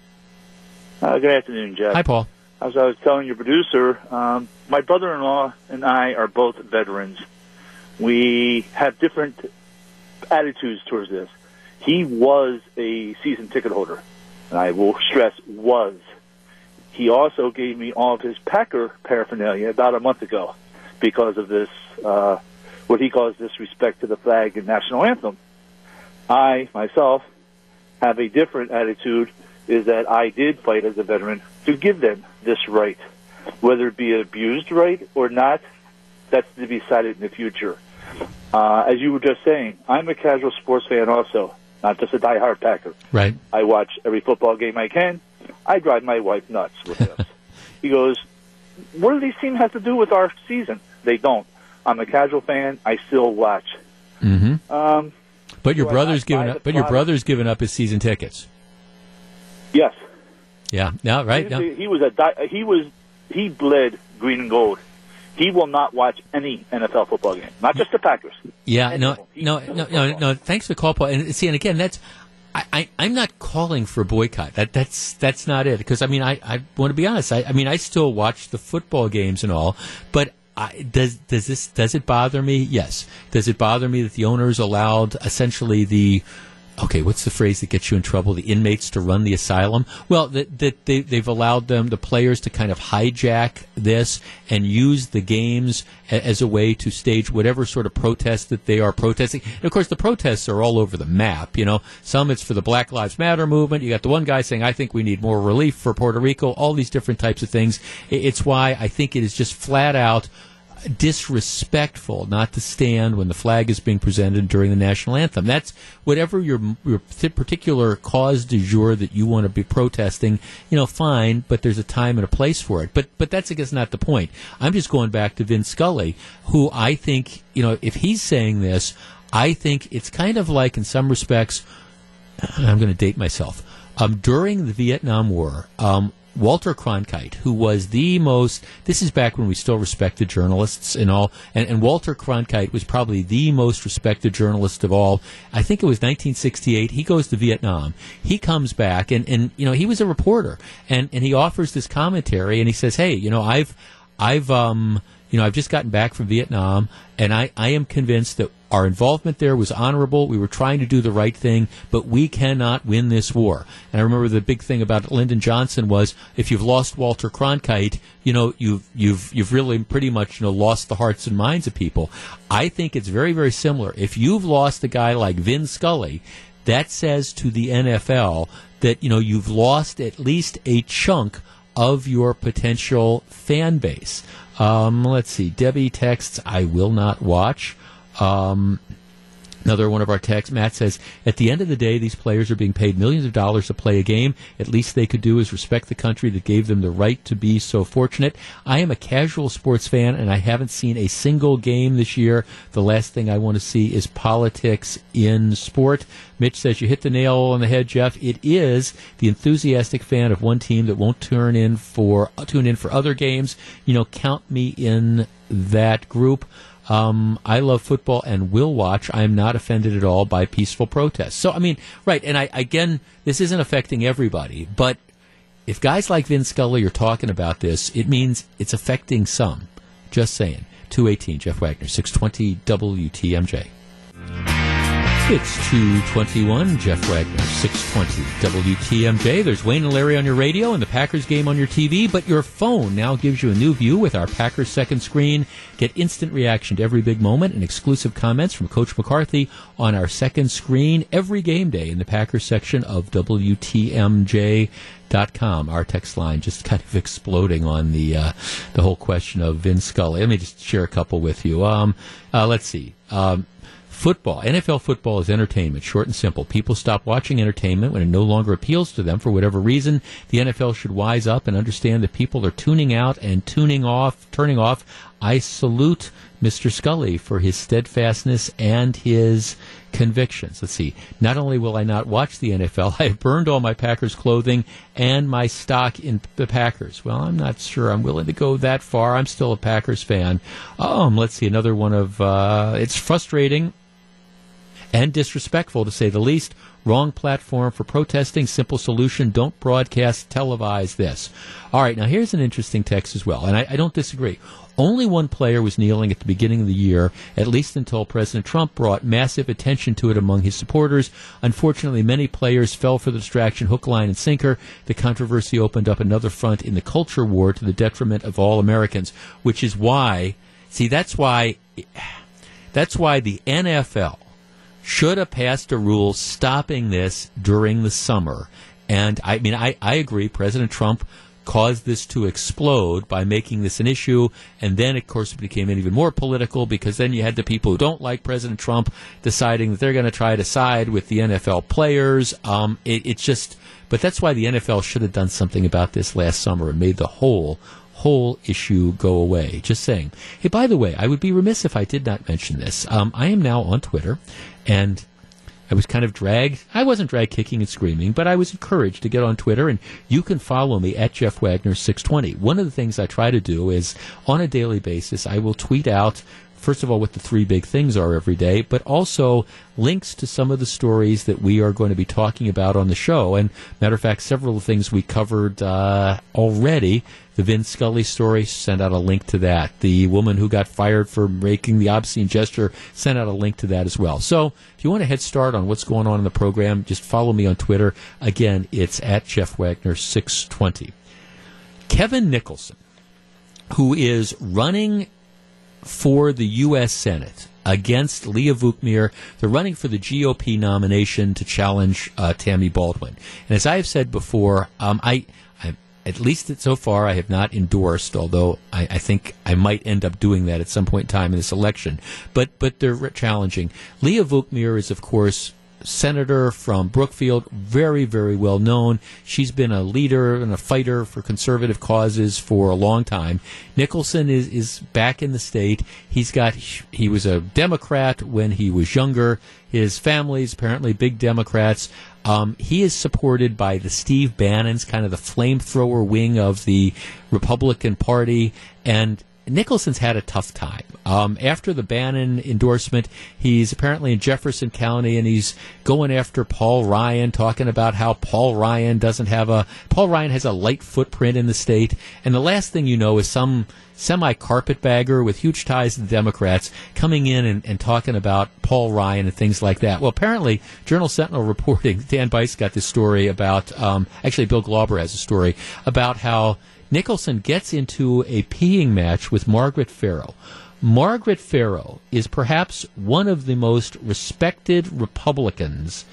Uh, good afternoon, Jeff. Hi, Paul. As I was telling your producer, um, my brother-in-law and I are both veterans. We have different attitudes towards this. He was a season ticket holder, and I will stress was. He also gave me all of his Packer paraphernalia about a month ago because of this, uh, what he calls disrespect to the flag and national anthem. I, myself, have a different attitude is that I did fight as a veteran to give them this right. Whether it be an abused right or not, that's to be decided in the future. Uh, as you were just saying, I'm a casual sports fan also not just a die-hard Packer. Right. I watch every football game I can. I drive my wife nuts with this. he goes, "What do these teams have to do with our season?" They don't. I'm a casual fan. I still watch. Mm-hmm. Um, but your brother's given up. But your brother's given up his season tickets. Yes. Yeah. Yeah. Right. Yeah. he was a di- he was he bled green and gold. He will not watch any NFL football game, not just the Packers. Yeah, no, no, no, no, no. Thanks for the call, Paul. And see, and again, that's I, I, I'm not calling for a boycott. That that's that's not it. Because I mean, I, I want to be honest. I, I mean, I still watch the football games and all, but. I, does does this does it bother me? Yes. Does it bother me that the owners allowed essentially the okay, what's the phrase that gets you in trouble? The inmates to run the asylum. Well, that, that they, they've allowed them, the players, to kind of hijack this and use the games a, as a way to stage whatever sort of protest that they are protesting. And of course, the protests are all over the map. You know, some it's for the Black Lives Matter movement. You got the one guy saying, "I think we need more relief for Puerto Rico." All these different types of things. It, it's why I think it is just flat out disrespectful not to stand when the flag is being presented during the national anthem. That's whatever your, your particular cause du jour that you want to be protesting. You know, fine, but there's a time and a place for it. But but that's I guess not the point. I'm just going back to Vin Scully, who I think you know if he's saying this, I think it's kind of like in some respects. I'm going to date myself. Um, during the Vietnam War, um, Walter Cronkite, who was the most, this is back when we still respected journalists and all, and, and Walter Cronkite was probably the most respected journalist of all. I think it was 1968. He goes to Vietnam. He comes back, and, and you know, he was a reporter, and, and he offers this commentary, and he says, hey, you know, I've, I've, um, you know, I've just gotten back from Vietnam, and I, I am convinced that our involvement there was honorable. We were trying to do the right thing, but we cannot win this war. And I remember the big thing about Lyndon Johnson was if you've lost Walter Cronkite, you know, you've you've you've really pretty much you know lost the hearts and minds of people. I think it's very very similar. If you've lost a guy like Vin Scully, that says to the NFL that you know you've lost at least a chunk of your potential fan base. Um, let's see. Debbie texts, "I will not watch." Um, Another one of our texts, Matt says, at the end of the day, these players are being paid millions of dollars to play a game. At least they could do is respect the country that gave them the right to be so fortunate. I am a casual sports fan and I haven't seen a single game this year. The last thing I want to see is politics in sport. Mitch says, you hit the nail on the head, Jeff. It is the enthusiastic fan of one team that won't turn in for, tune in for other games. You know, count me in that group. Um, I love football and will watch. I am not offended at all by peaceful protests. So, I mean, right. And I, again, this isn't affecting everybody, but if guys like Vin Scully are talking about this, it means it's affecting some. Just saying. 218, Jeff Wagner, 620 WTMJ. It's 221, Jeff Wagner, 620 WTMJ. There's Wayne and Larry on your radio and the Packers game on your TV, but your phone now gives you a new view with our Packers second screen. Get instant reaction to every big moment and exclusive comments from Coach McCarthy on our second screen every game day in the Packers section of WTMJ. Dot com. Our text line just kind of exploding on the uh, the whole question of Vin Scully. Let me just share a couple with you. Um, uh, let's see. Um, Football, NFL football is entertainment, short and simple. People stop watching entertainment when it no longer appeals to them for whatever reason. The NFL should wise up and understand that people are tuning out and tuning off, turning off. I salute Mr. Scully for his steadfastness and his convictions. Let's see. Not only will I not watch the NFL, I have burned all my Packers clothing and my stock in the Packers. Well, I'm not sure I'm willing to go that far. I'm still a Packers fan. Um, let's see. Another one of, uh, it's frustrating and disrespectful to say the least. Wrong platform for protesting. Simple solution. Don't broadcast, televise this. All right, now here's an interesting text as well, and I, I don't disagree. Only one player was kneeling at the beginning of the year, at least until President Trump brought massive attention to it among his supporters. Unfortunately, many players fell for the distraction hook, line, and sinker. The controversy opened up another front in the culture war to the detriment of all Americans, which is why, see, that's why, that's why the NFL should have passed a rule stopping this during the summer. And I mean, I, I agree. President Trump caused this to explode by making this an issue. And then, of course, it became even more political because then you had the people who don't like President Trump deciding that they're going to try to side with the NFL players. Um, it, it's just, but that's why the NFL should have done something about this last summer and made the whole whole issue go away. Just saying. Hey, by the way, I would be remiss if I did not mention this. Um, I am now on Twitter, and I was kind of dragged. I wasn't drag kicking and screaming, but I was encouraged to get on Twitter, and you can follow me at Jeff Wagner 620. One of the things I try to do is on a daily basis, I will tweet out first of all, what the three big things are every day, but also links to some of the stories that we are going to be talking about on the show. And matter of fact, several of the things we covered uh, already. The Vin Scully story sent out a link to that. The woman who got fired for making the obscene gesture sent out a link to that as well. So if you want a head start on what's going on in the program, just follow me on Twitter. Again, it's at Jeff Wagner 620. Kevin Nicholson, who is running for the U.S. Senate against Leah Vukmir. They're running for the GOP nomination to challenge uh, Tammy Baldwin. And as I have said before, um, I, I, at least so far, I have not endorsed, although I, I, think I might end up doing that at some point in time in this election. But but they're challenging. Leah Vukmir is, of course, senator from Brookfield, very, very well known. She's been a leader and a fighter for conservative causes for a long time. Nicholson is, is back in the state. He's got, he was a Democrat when he was younger. His family's apparently big Democrats. Um, he is supported by the Steve Bannons, kind of the flamethrower wing of the Republican Party, and Nicholson's had a tough time. Um, after the Bannon endorsement, he's apparently in Jefferson County and he's going after Paul Ryan, talking about how Paul Ryan doesn't have a Paul Ryan has a light footprint in the state. And the last thing you know is some semi carpetbagger with huge ties to the Democrats coming in and, and, talking about Paul Ryan and things like that. Well, apparently, Journal Sentinel reporting, Dan Bice got this story about, um, actually, Bill Glauber has a story about how Nicholson gets into a peeing match with Margaret Farrow. Margaret Farrow is perhaps one of the most respected Republicans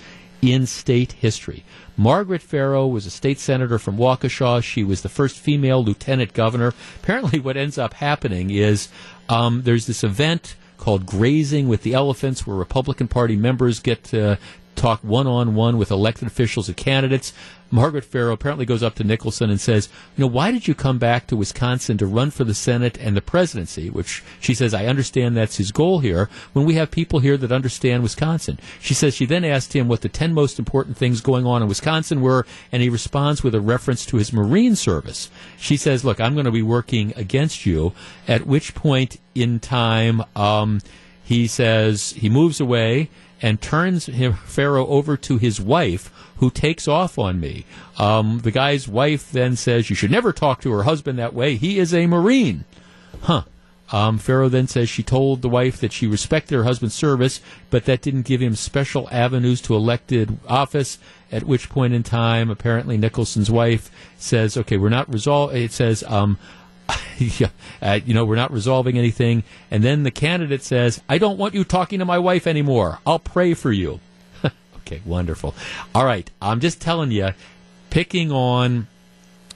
in state history. Margaret Farrow was a state senator from Waukesha. She was the first female lieutenant governor. Apparently, what ends up happening is um, there's this event called Grazing with the Elephants, where Republican Party members get to talk one on one with elected officials and candidates. Margaret Farrow apparently goes up to Nicholson and says, You know, why did you come back to Wisconsin to run for the Senate and the presidency? Which she says, I understand that's his goal here when we have people here that understand Wisconsin. She says she then asked him what the 10 most important things going on in Wisconsin were, and he responds with a reference to his Marine service. She says, Look, I'm going to be working against you, at which point in time, um, he says he moves away and turns him, Farrow over to his wife, who takes off on me. Um, the guy's wife then says, You should never talk to her husband that way. He is a Marine. Huh. Um, Farrow then says she told the wife that she respected her husband's service, but that didn't give him special avenues to elected office. At which point in time, apparently Nicholson's wife says, "Okay, we're not resolved." It says, um, uh, "You know, we're not resolving anything." And then the candidate says, "I don't want you talking to my wife anymore. I'll pray for you." okay, wonderful. All right, I'm just telling you, picking on,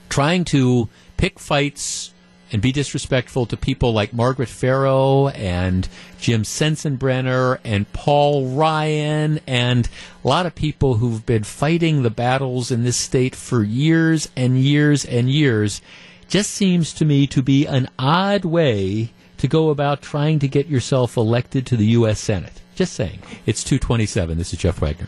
trying to pick fights and be disrespectful to people like Margaret Farrow and Jim Sensenbrenner and Paul Ryan and a lot of people who've been fighting the battles in this state for years and years and years just seems to me to be an odd way to go about trying to get yourself elected to the U.S. Senate. Just saying. It's 227. This is Jeff Wagner.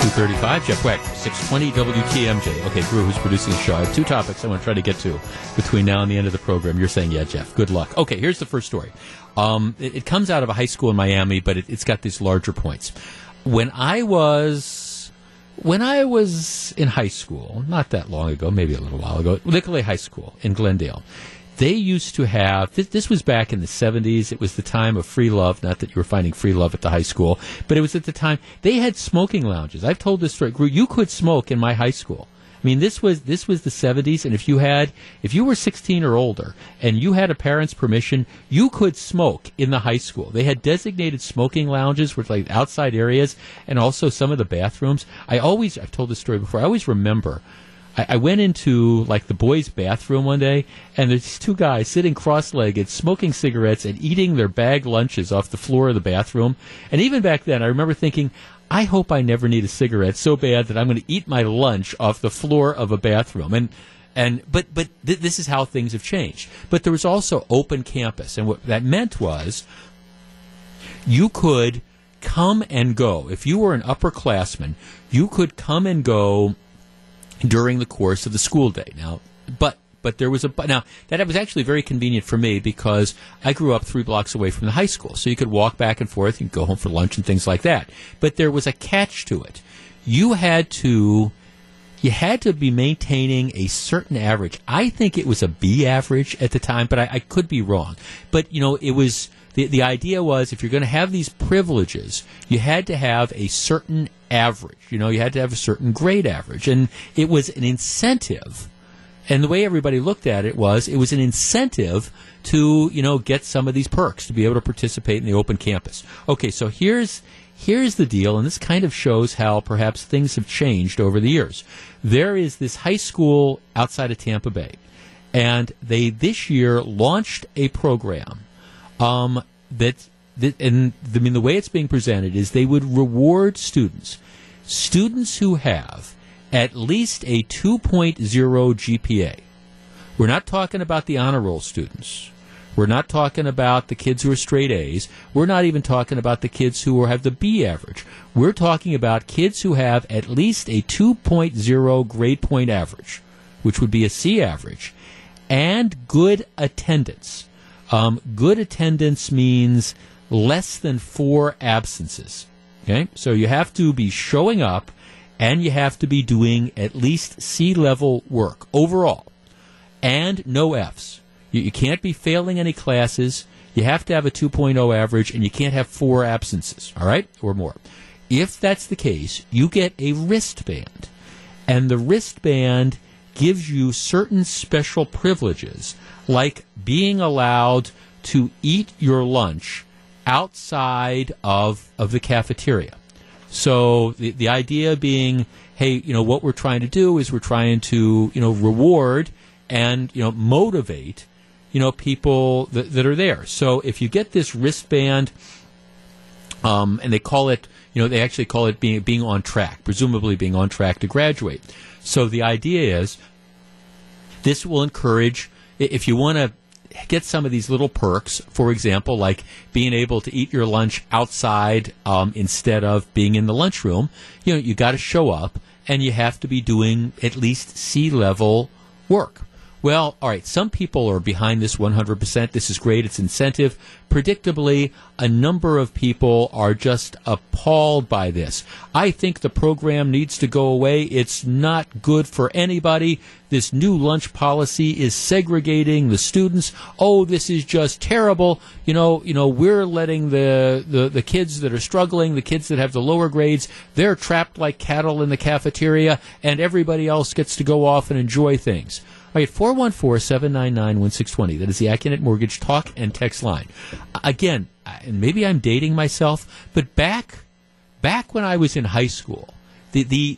235, Jeff Wagner, 620 WTMJ. Okay, Drew, who's producing the show. I have two topics I want to try to get to between now and the end of the program. You're saying, yeah, Jeff, good luck. Okay, here's the first story. Um, it, it, comes out of a high school in Miami, but it, it's got these larger points. When I was when I was in high school, not that long ago, maybe a little while ago, Nicolet High School in Glendale, they used to have this, this, was back in the 70s it was the time of free love. Not that you were finding free love at the high school but it was at the time. They had smoking lounges. I've told this story you could smoke in my high school I mean, this was this was the '70s, and if you had, if you were 16 or older, and you had a parent's permission, you could smoke in the high school. They had designated smoking lounges with like outside areas, and also some of the bathrooms. I always, I've told this story before. I always remember I, I went into like the boys' bathroom one day, and there's two guys sitting cross-legged, smoking cigarettes and eating their bag lunches off the floor of the bathroom. And even back then, I remember thinking, I hope I never need a cigarette so bad that I'm going to eat my lunch off the floor of a bathroom. And and but but th- this is how things have changed. But there was also open campus, and what that meant was you could come and go. If you were an upperclassman, you could come and go during the course of the school day. Now, but but there was a now that was actually very convenient for me because I grew up three blocks away from the high school, so you could walk back and forth, could go home for lunch and things like that. But there was a catch to it. You had to you had to be maintaining a certain average. I think it was a B average at the time, but I, I could be wrong. But you know, it was the the idea was if you're going to have these privileges, you had to have a certain average. You know, you had to have a certain grade average, and it was an incentive. And the way everybody looked at it was, it was an incentive to you know get some of these perks to be able to participate in the open campus. Okay, so here's here's the deal, and this kind of shows how perhaps things have changed over the years. There is this high school outside of Tampa Bay, and they this year launched a program um, that and I mean the way it's being presented is they would reward students, students who have at least a 2.0 GPA. We're not talking about the honor roll students. We're not talking about the kids who are straight A's. We're not even talking about the kids who have the B average. We're talking about kids who have at least a 2.0 grade point average, which would be a C average, and good attendance. Um, good attendance means less than four absences. Okay, so you have to be showing up and you have to be doing at least C level work overall and no F's. You, you, can't be failing any classes. You have to have a 2.0 average and you can't have four absences, all right, or more. If that's the case, you get a wristband. And the wristband gives you certain special privileges, like being allowed to eat your lunch outside of, of the cafeteria. So the, the idea being, hey, you know, what we're trying to do is we're trying to, you know, reward and, you know, motivate you know, people that, that are there. So if you get this wristband, um, and they call it, you know, they actually call it being being on track, presumably being on track to graduate. So the idea is, this will encourage if you want to get some of these little perks, for example, like being able to eat your lunch outside um, instead of being in the lunchroom. You know, you got to show up, and you have to be doing at least C level work. Well, all right, some people are behind this 100%. This is great. It's incentive. Predictably, a number of people are just appalled by this. I think the program needs to go away. It's not good for anybody. This new lunch policy is segregating the students. Oh, this is just terrible. You know, you know, we're letting the, the, the kids that are struggling, the kids that have the lower grades, they're trapped like cattle in the cafeteria, and everybody else gets to go off and enjoy things. All right, 414-799-1620. That is the Accunet Mortgage talk and text line. Again, and maybe I'm dating myself, but back back when I was in high school, the the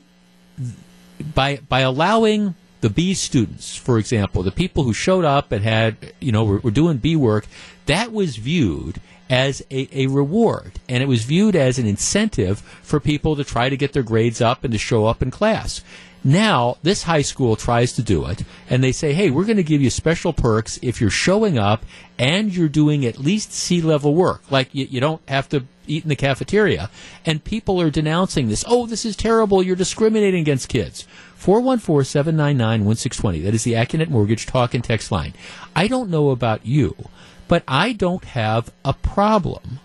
by by allowing the B students, for example, the people who showed up and had you know were, were doing B work, that was viewed as a, a reward, and it was viewed as an incentive for people to try to get their grades up and to show up in class. Now, this high school tries to do it, and they say, hey, we're going to give you special perks if you're showing up and you're doing at least C level work. Like, you, you don't have to eat in the cafeteria. And people are denouncing this. Oh, this is terrible. You're discriminating against kids. 414 799 1620. That is the Accunet Mortgage talk and text line. I don't know about you, but I don't have a problem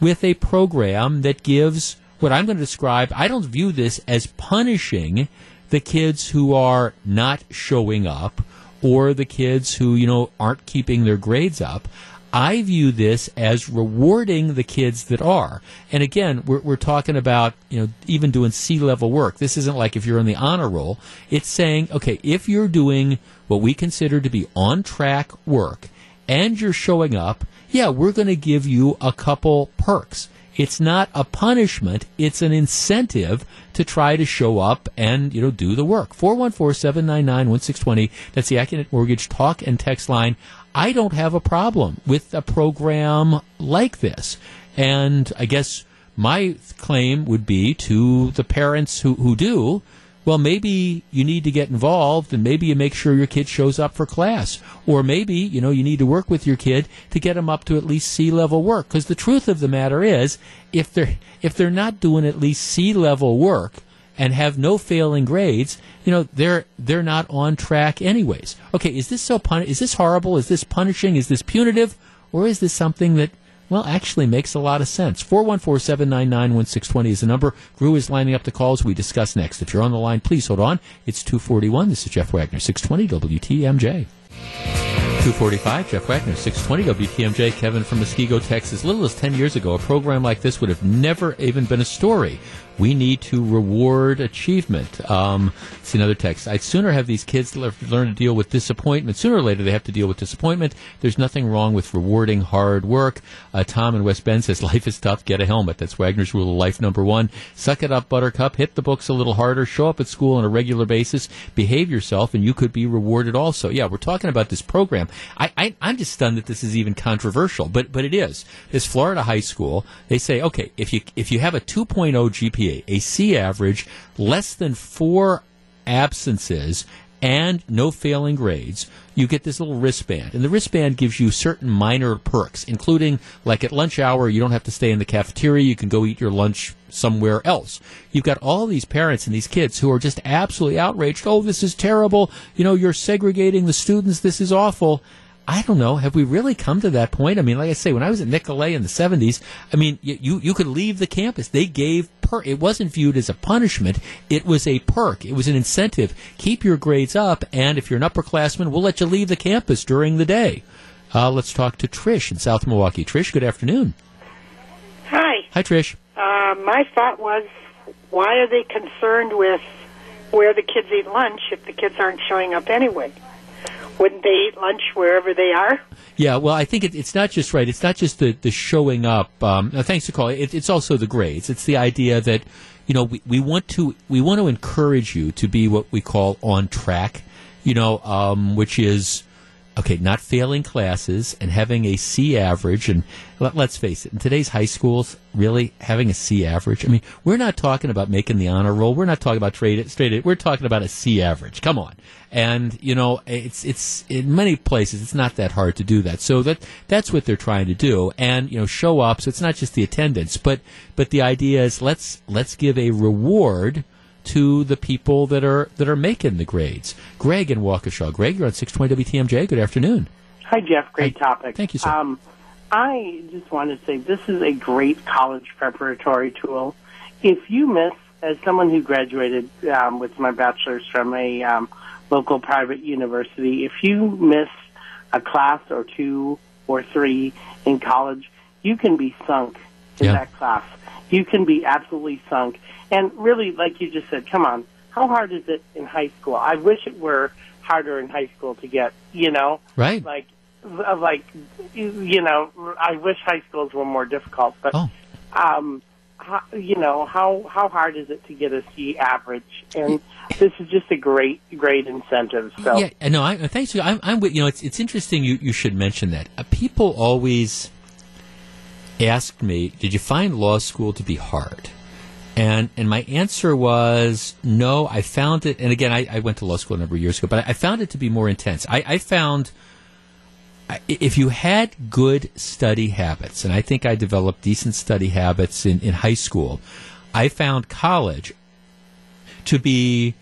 with a program that gives what I'm going to describe. I don't view this as punishing the kids who are not showing up or the kids who, you know, aren't keeping their grades up. I view this as rewarding the kids that are. And again, we're, we're talking about, you know, even doing C level work. This isn't like if you're in the honor roll. It's saying, okay, if you're doing what we consider to be on track work and you're showing up, yeah, we're going to give you a couple perks. It's not a punishment, it's an incentive to try to show up and, you know, do the work. 414-799-1620. That's the Accunet Mortgage talk and text line. I don't have a problem with a program like this. And I guess my claim would be to the parents who, who do, well, maybe you need to get involved and maybe you make sure your kid shows up for class. Or maybe, you know, you need to work with your kid to get them up to at least C level work. Because the truth of the matter is, if they're, if they're not doing at least C level work and have no failing grades, you know, they're, they're not on track anyways. Okay, is this so pun- is this horrible? Is this punishing? Is this punitive? Or is this something that well, actually makes a lot of sense. 414-799-1620 is the number. Gru is lining up the calls we discuss next. If you're on the line, please hold on. It's 241. This is Jeff Wagner, 620 WTMJ. 245, Jeff Wagner, 620 WTMJ, Kevin from Muskego, Texas. Little as 10 years ago, a program like this would have never even been a story. We need to reward achievement. Um, see another text. I'd sooner have these kids le- learn to deal with disappointment. Sooner or later, they have to deal with disappointment. There's nothing wrong with rewarding hard work. Uh, Tom in West Bend says, life is tough. Get a helmet. That's Wagner's rule of life number one. Suck it up, Buttercup. Hit the books a little harder. Show up at school on a regular basis. Behave yourself, and you could be rewarded also. Yeah, we're talking about this program. I, I, I'm just stunned that this is even controversial, but but it is. This Florida high school, they say, okay, if you if you have a 2.0 GPA, a C average, less than four absences, and no failing grades, you get this little wristband. And the wristband gives you certain minor perks, including like at lunch hour, you don't have to stay in the cafeteria, you can go eat your lunch somewhere else. You've got all these parents and these kids who are just absolutely outraged. Oh, this is terrible. You know, you're segregating the students. This is awful. I don't know. Have we really come to that point? I mean, like I say, when I was at Nicolet in the '70s, I mean, you you, you could leave the campus. They gave per. It wasn't viewed as a punishment. It was a perk. It was an incentive. Keep your grades up, and if you're an upperclassman, we'll let you leave the campus during the day. Uh, let's talk to Trish in South Milwaukee. Trish, good afternoon. Hi. Hi, Trish. Uh, my thought was, why are they concerned with where the kids eat lunch if the kids aren't showing up anyway? Wouldn't they eat lunch wherever they are? Yeah, well, I think it, it's not just right. It's not just the, the showing up. Um, thanks for calling. It, it's also the grades. It's the idea that you know we, we want to we want to encourage you to be what we call on track. You know, um, which is okay, not failing classes and having a C average, and let, us face it, in today's high schools, really having a C average. I mean, we're not talking about making the honor roll. We're not talking about straight straight. We're talking about a C average. Come on, and you know, it's it's in many places it's not that hard to do that. So that that's what they're trying to do, and you know, show up. So it's not just the attendance, but but the idea is let's let's give a reward to the people that are that are making the grades. Greg in Waukesha. Greg, you're on 620 WTMJ. Good afternoon. Hi, Jeff. Great Hi. topic. Thank you, sir. Um, I just want to say this is a great college preparatory tool. If you miss, as someone who graduated um, with my bachelor's from a um, local private university, if you miss a class or two or three in college, you can be sunk in Yeah. that class. You can be absolutely sunk. And really, like you just said, come on, how hard is it in high school? I wish it were harder in high school to get, you know, Right. like, like, you know, I wish high schools were more difficult, but, Oh. um, how, you know, how how hard is it to get a C average? And this is just a great great incentive. So Yeah, no, I, thanks. I'm, I'm with you know. It's it's interesting. You you should mention that. Uh, people always asked me, "Did you find law school to be hard?" And and my answer was no. I found it, and again, I, I went to law school a number of years ago, but I, found it to be more intense. I, I found if you had good study habits, and I think I developed decent study habits in, in high school, I found college to be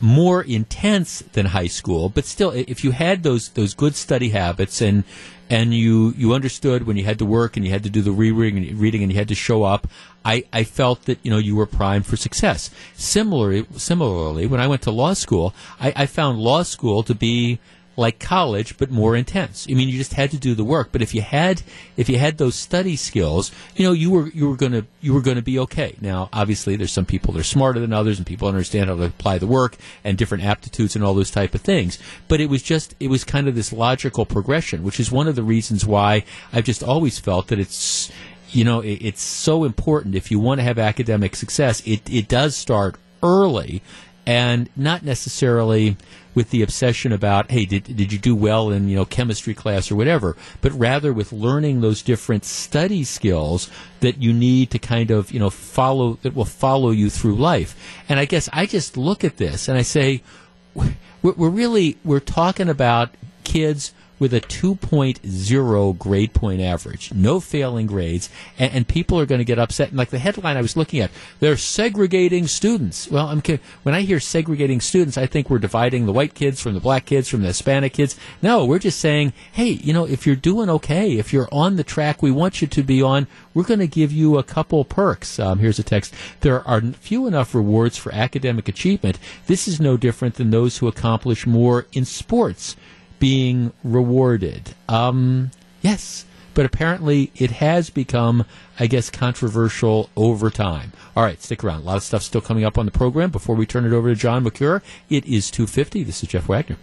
more intense than high school, but still, if you had those those good study habits and and you you understood when you had to work and you had to do the rereading and reading and you had to show up, I, I felt that you know you were primed for success. Similarly, similarly, when I went to law school, I, I found law school to be like college, but more intense. I mean, you just had to do the work. But if you had, if you had those study skills, you know, you were you were gonna you were gonna be okay. Now, obviously, there's some people that are smarter than others, and people understand how to apply the work and different aptitudes and all those type of things. But it was just it was kind of this logical progression, which is one of the reasons why I've just always felt that it's you know it, it's so important if you want to have academic success. It it does start early and not necessarily with the obsession about hey did, did you do well in you know chemistry class or whatever but rather with learning those different study skills that you need to kind of you know follow that will follow you through life. And i guess i just look at this and i say we're, we're really we're talking about kids with a 2.0 grade point average, no failing grades, and, and people are going to get upset. And like the headline I was looking at, they're segregating students. Well, I'm, when I hear segregating students, I think we're dividing the white kids from the black kids from the Hispanic kids. No, we're just saying, hey, you know, if you're doing okay, if you're on the track we want you to be on, we're going to give you a couple perks. Um, here's a text. There are few enough rewards for academic achievement. This is no different than those who accomplish more in sports being rewarded. Um, yes, but apparently it has become, I guess, controversial over time. All right, stick around. A lot of stuff still coming up on the program. Before we turn it over to John McCure, it is 2.50. This is Jeff Wagner.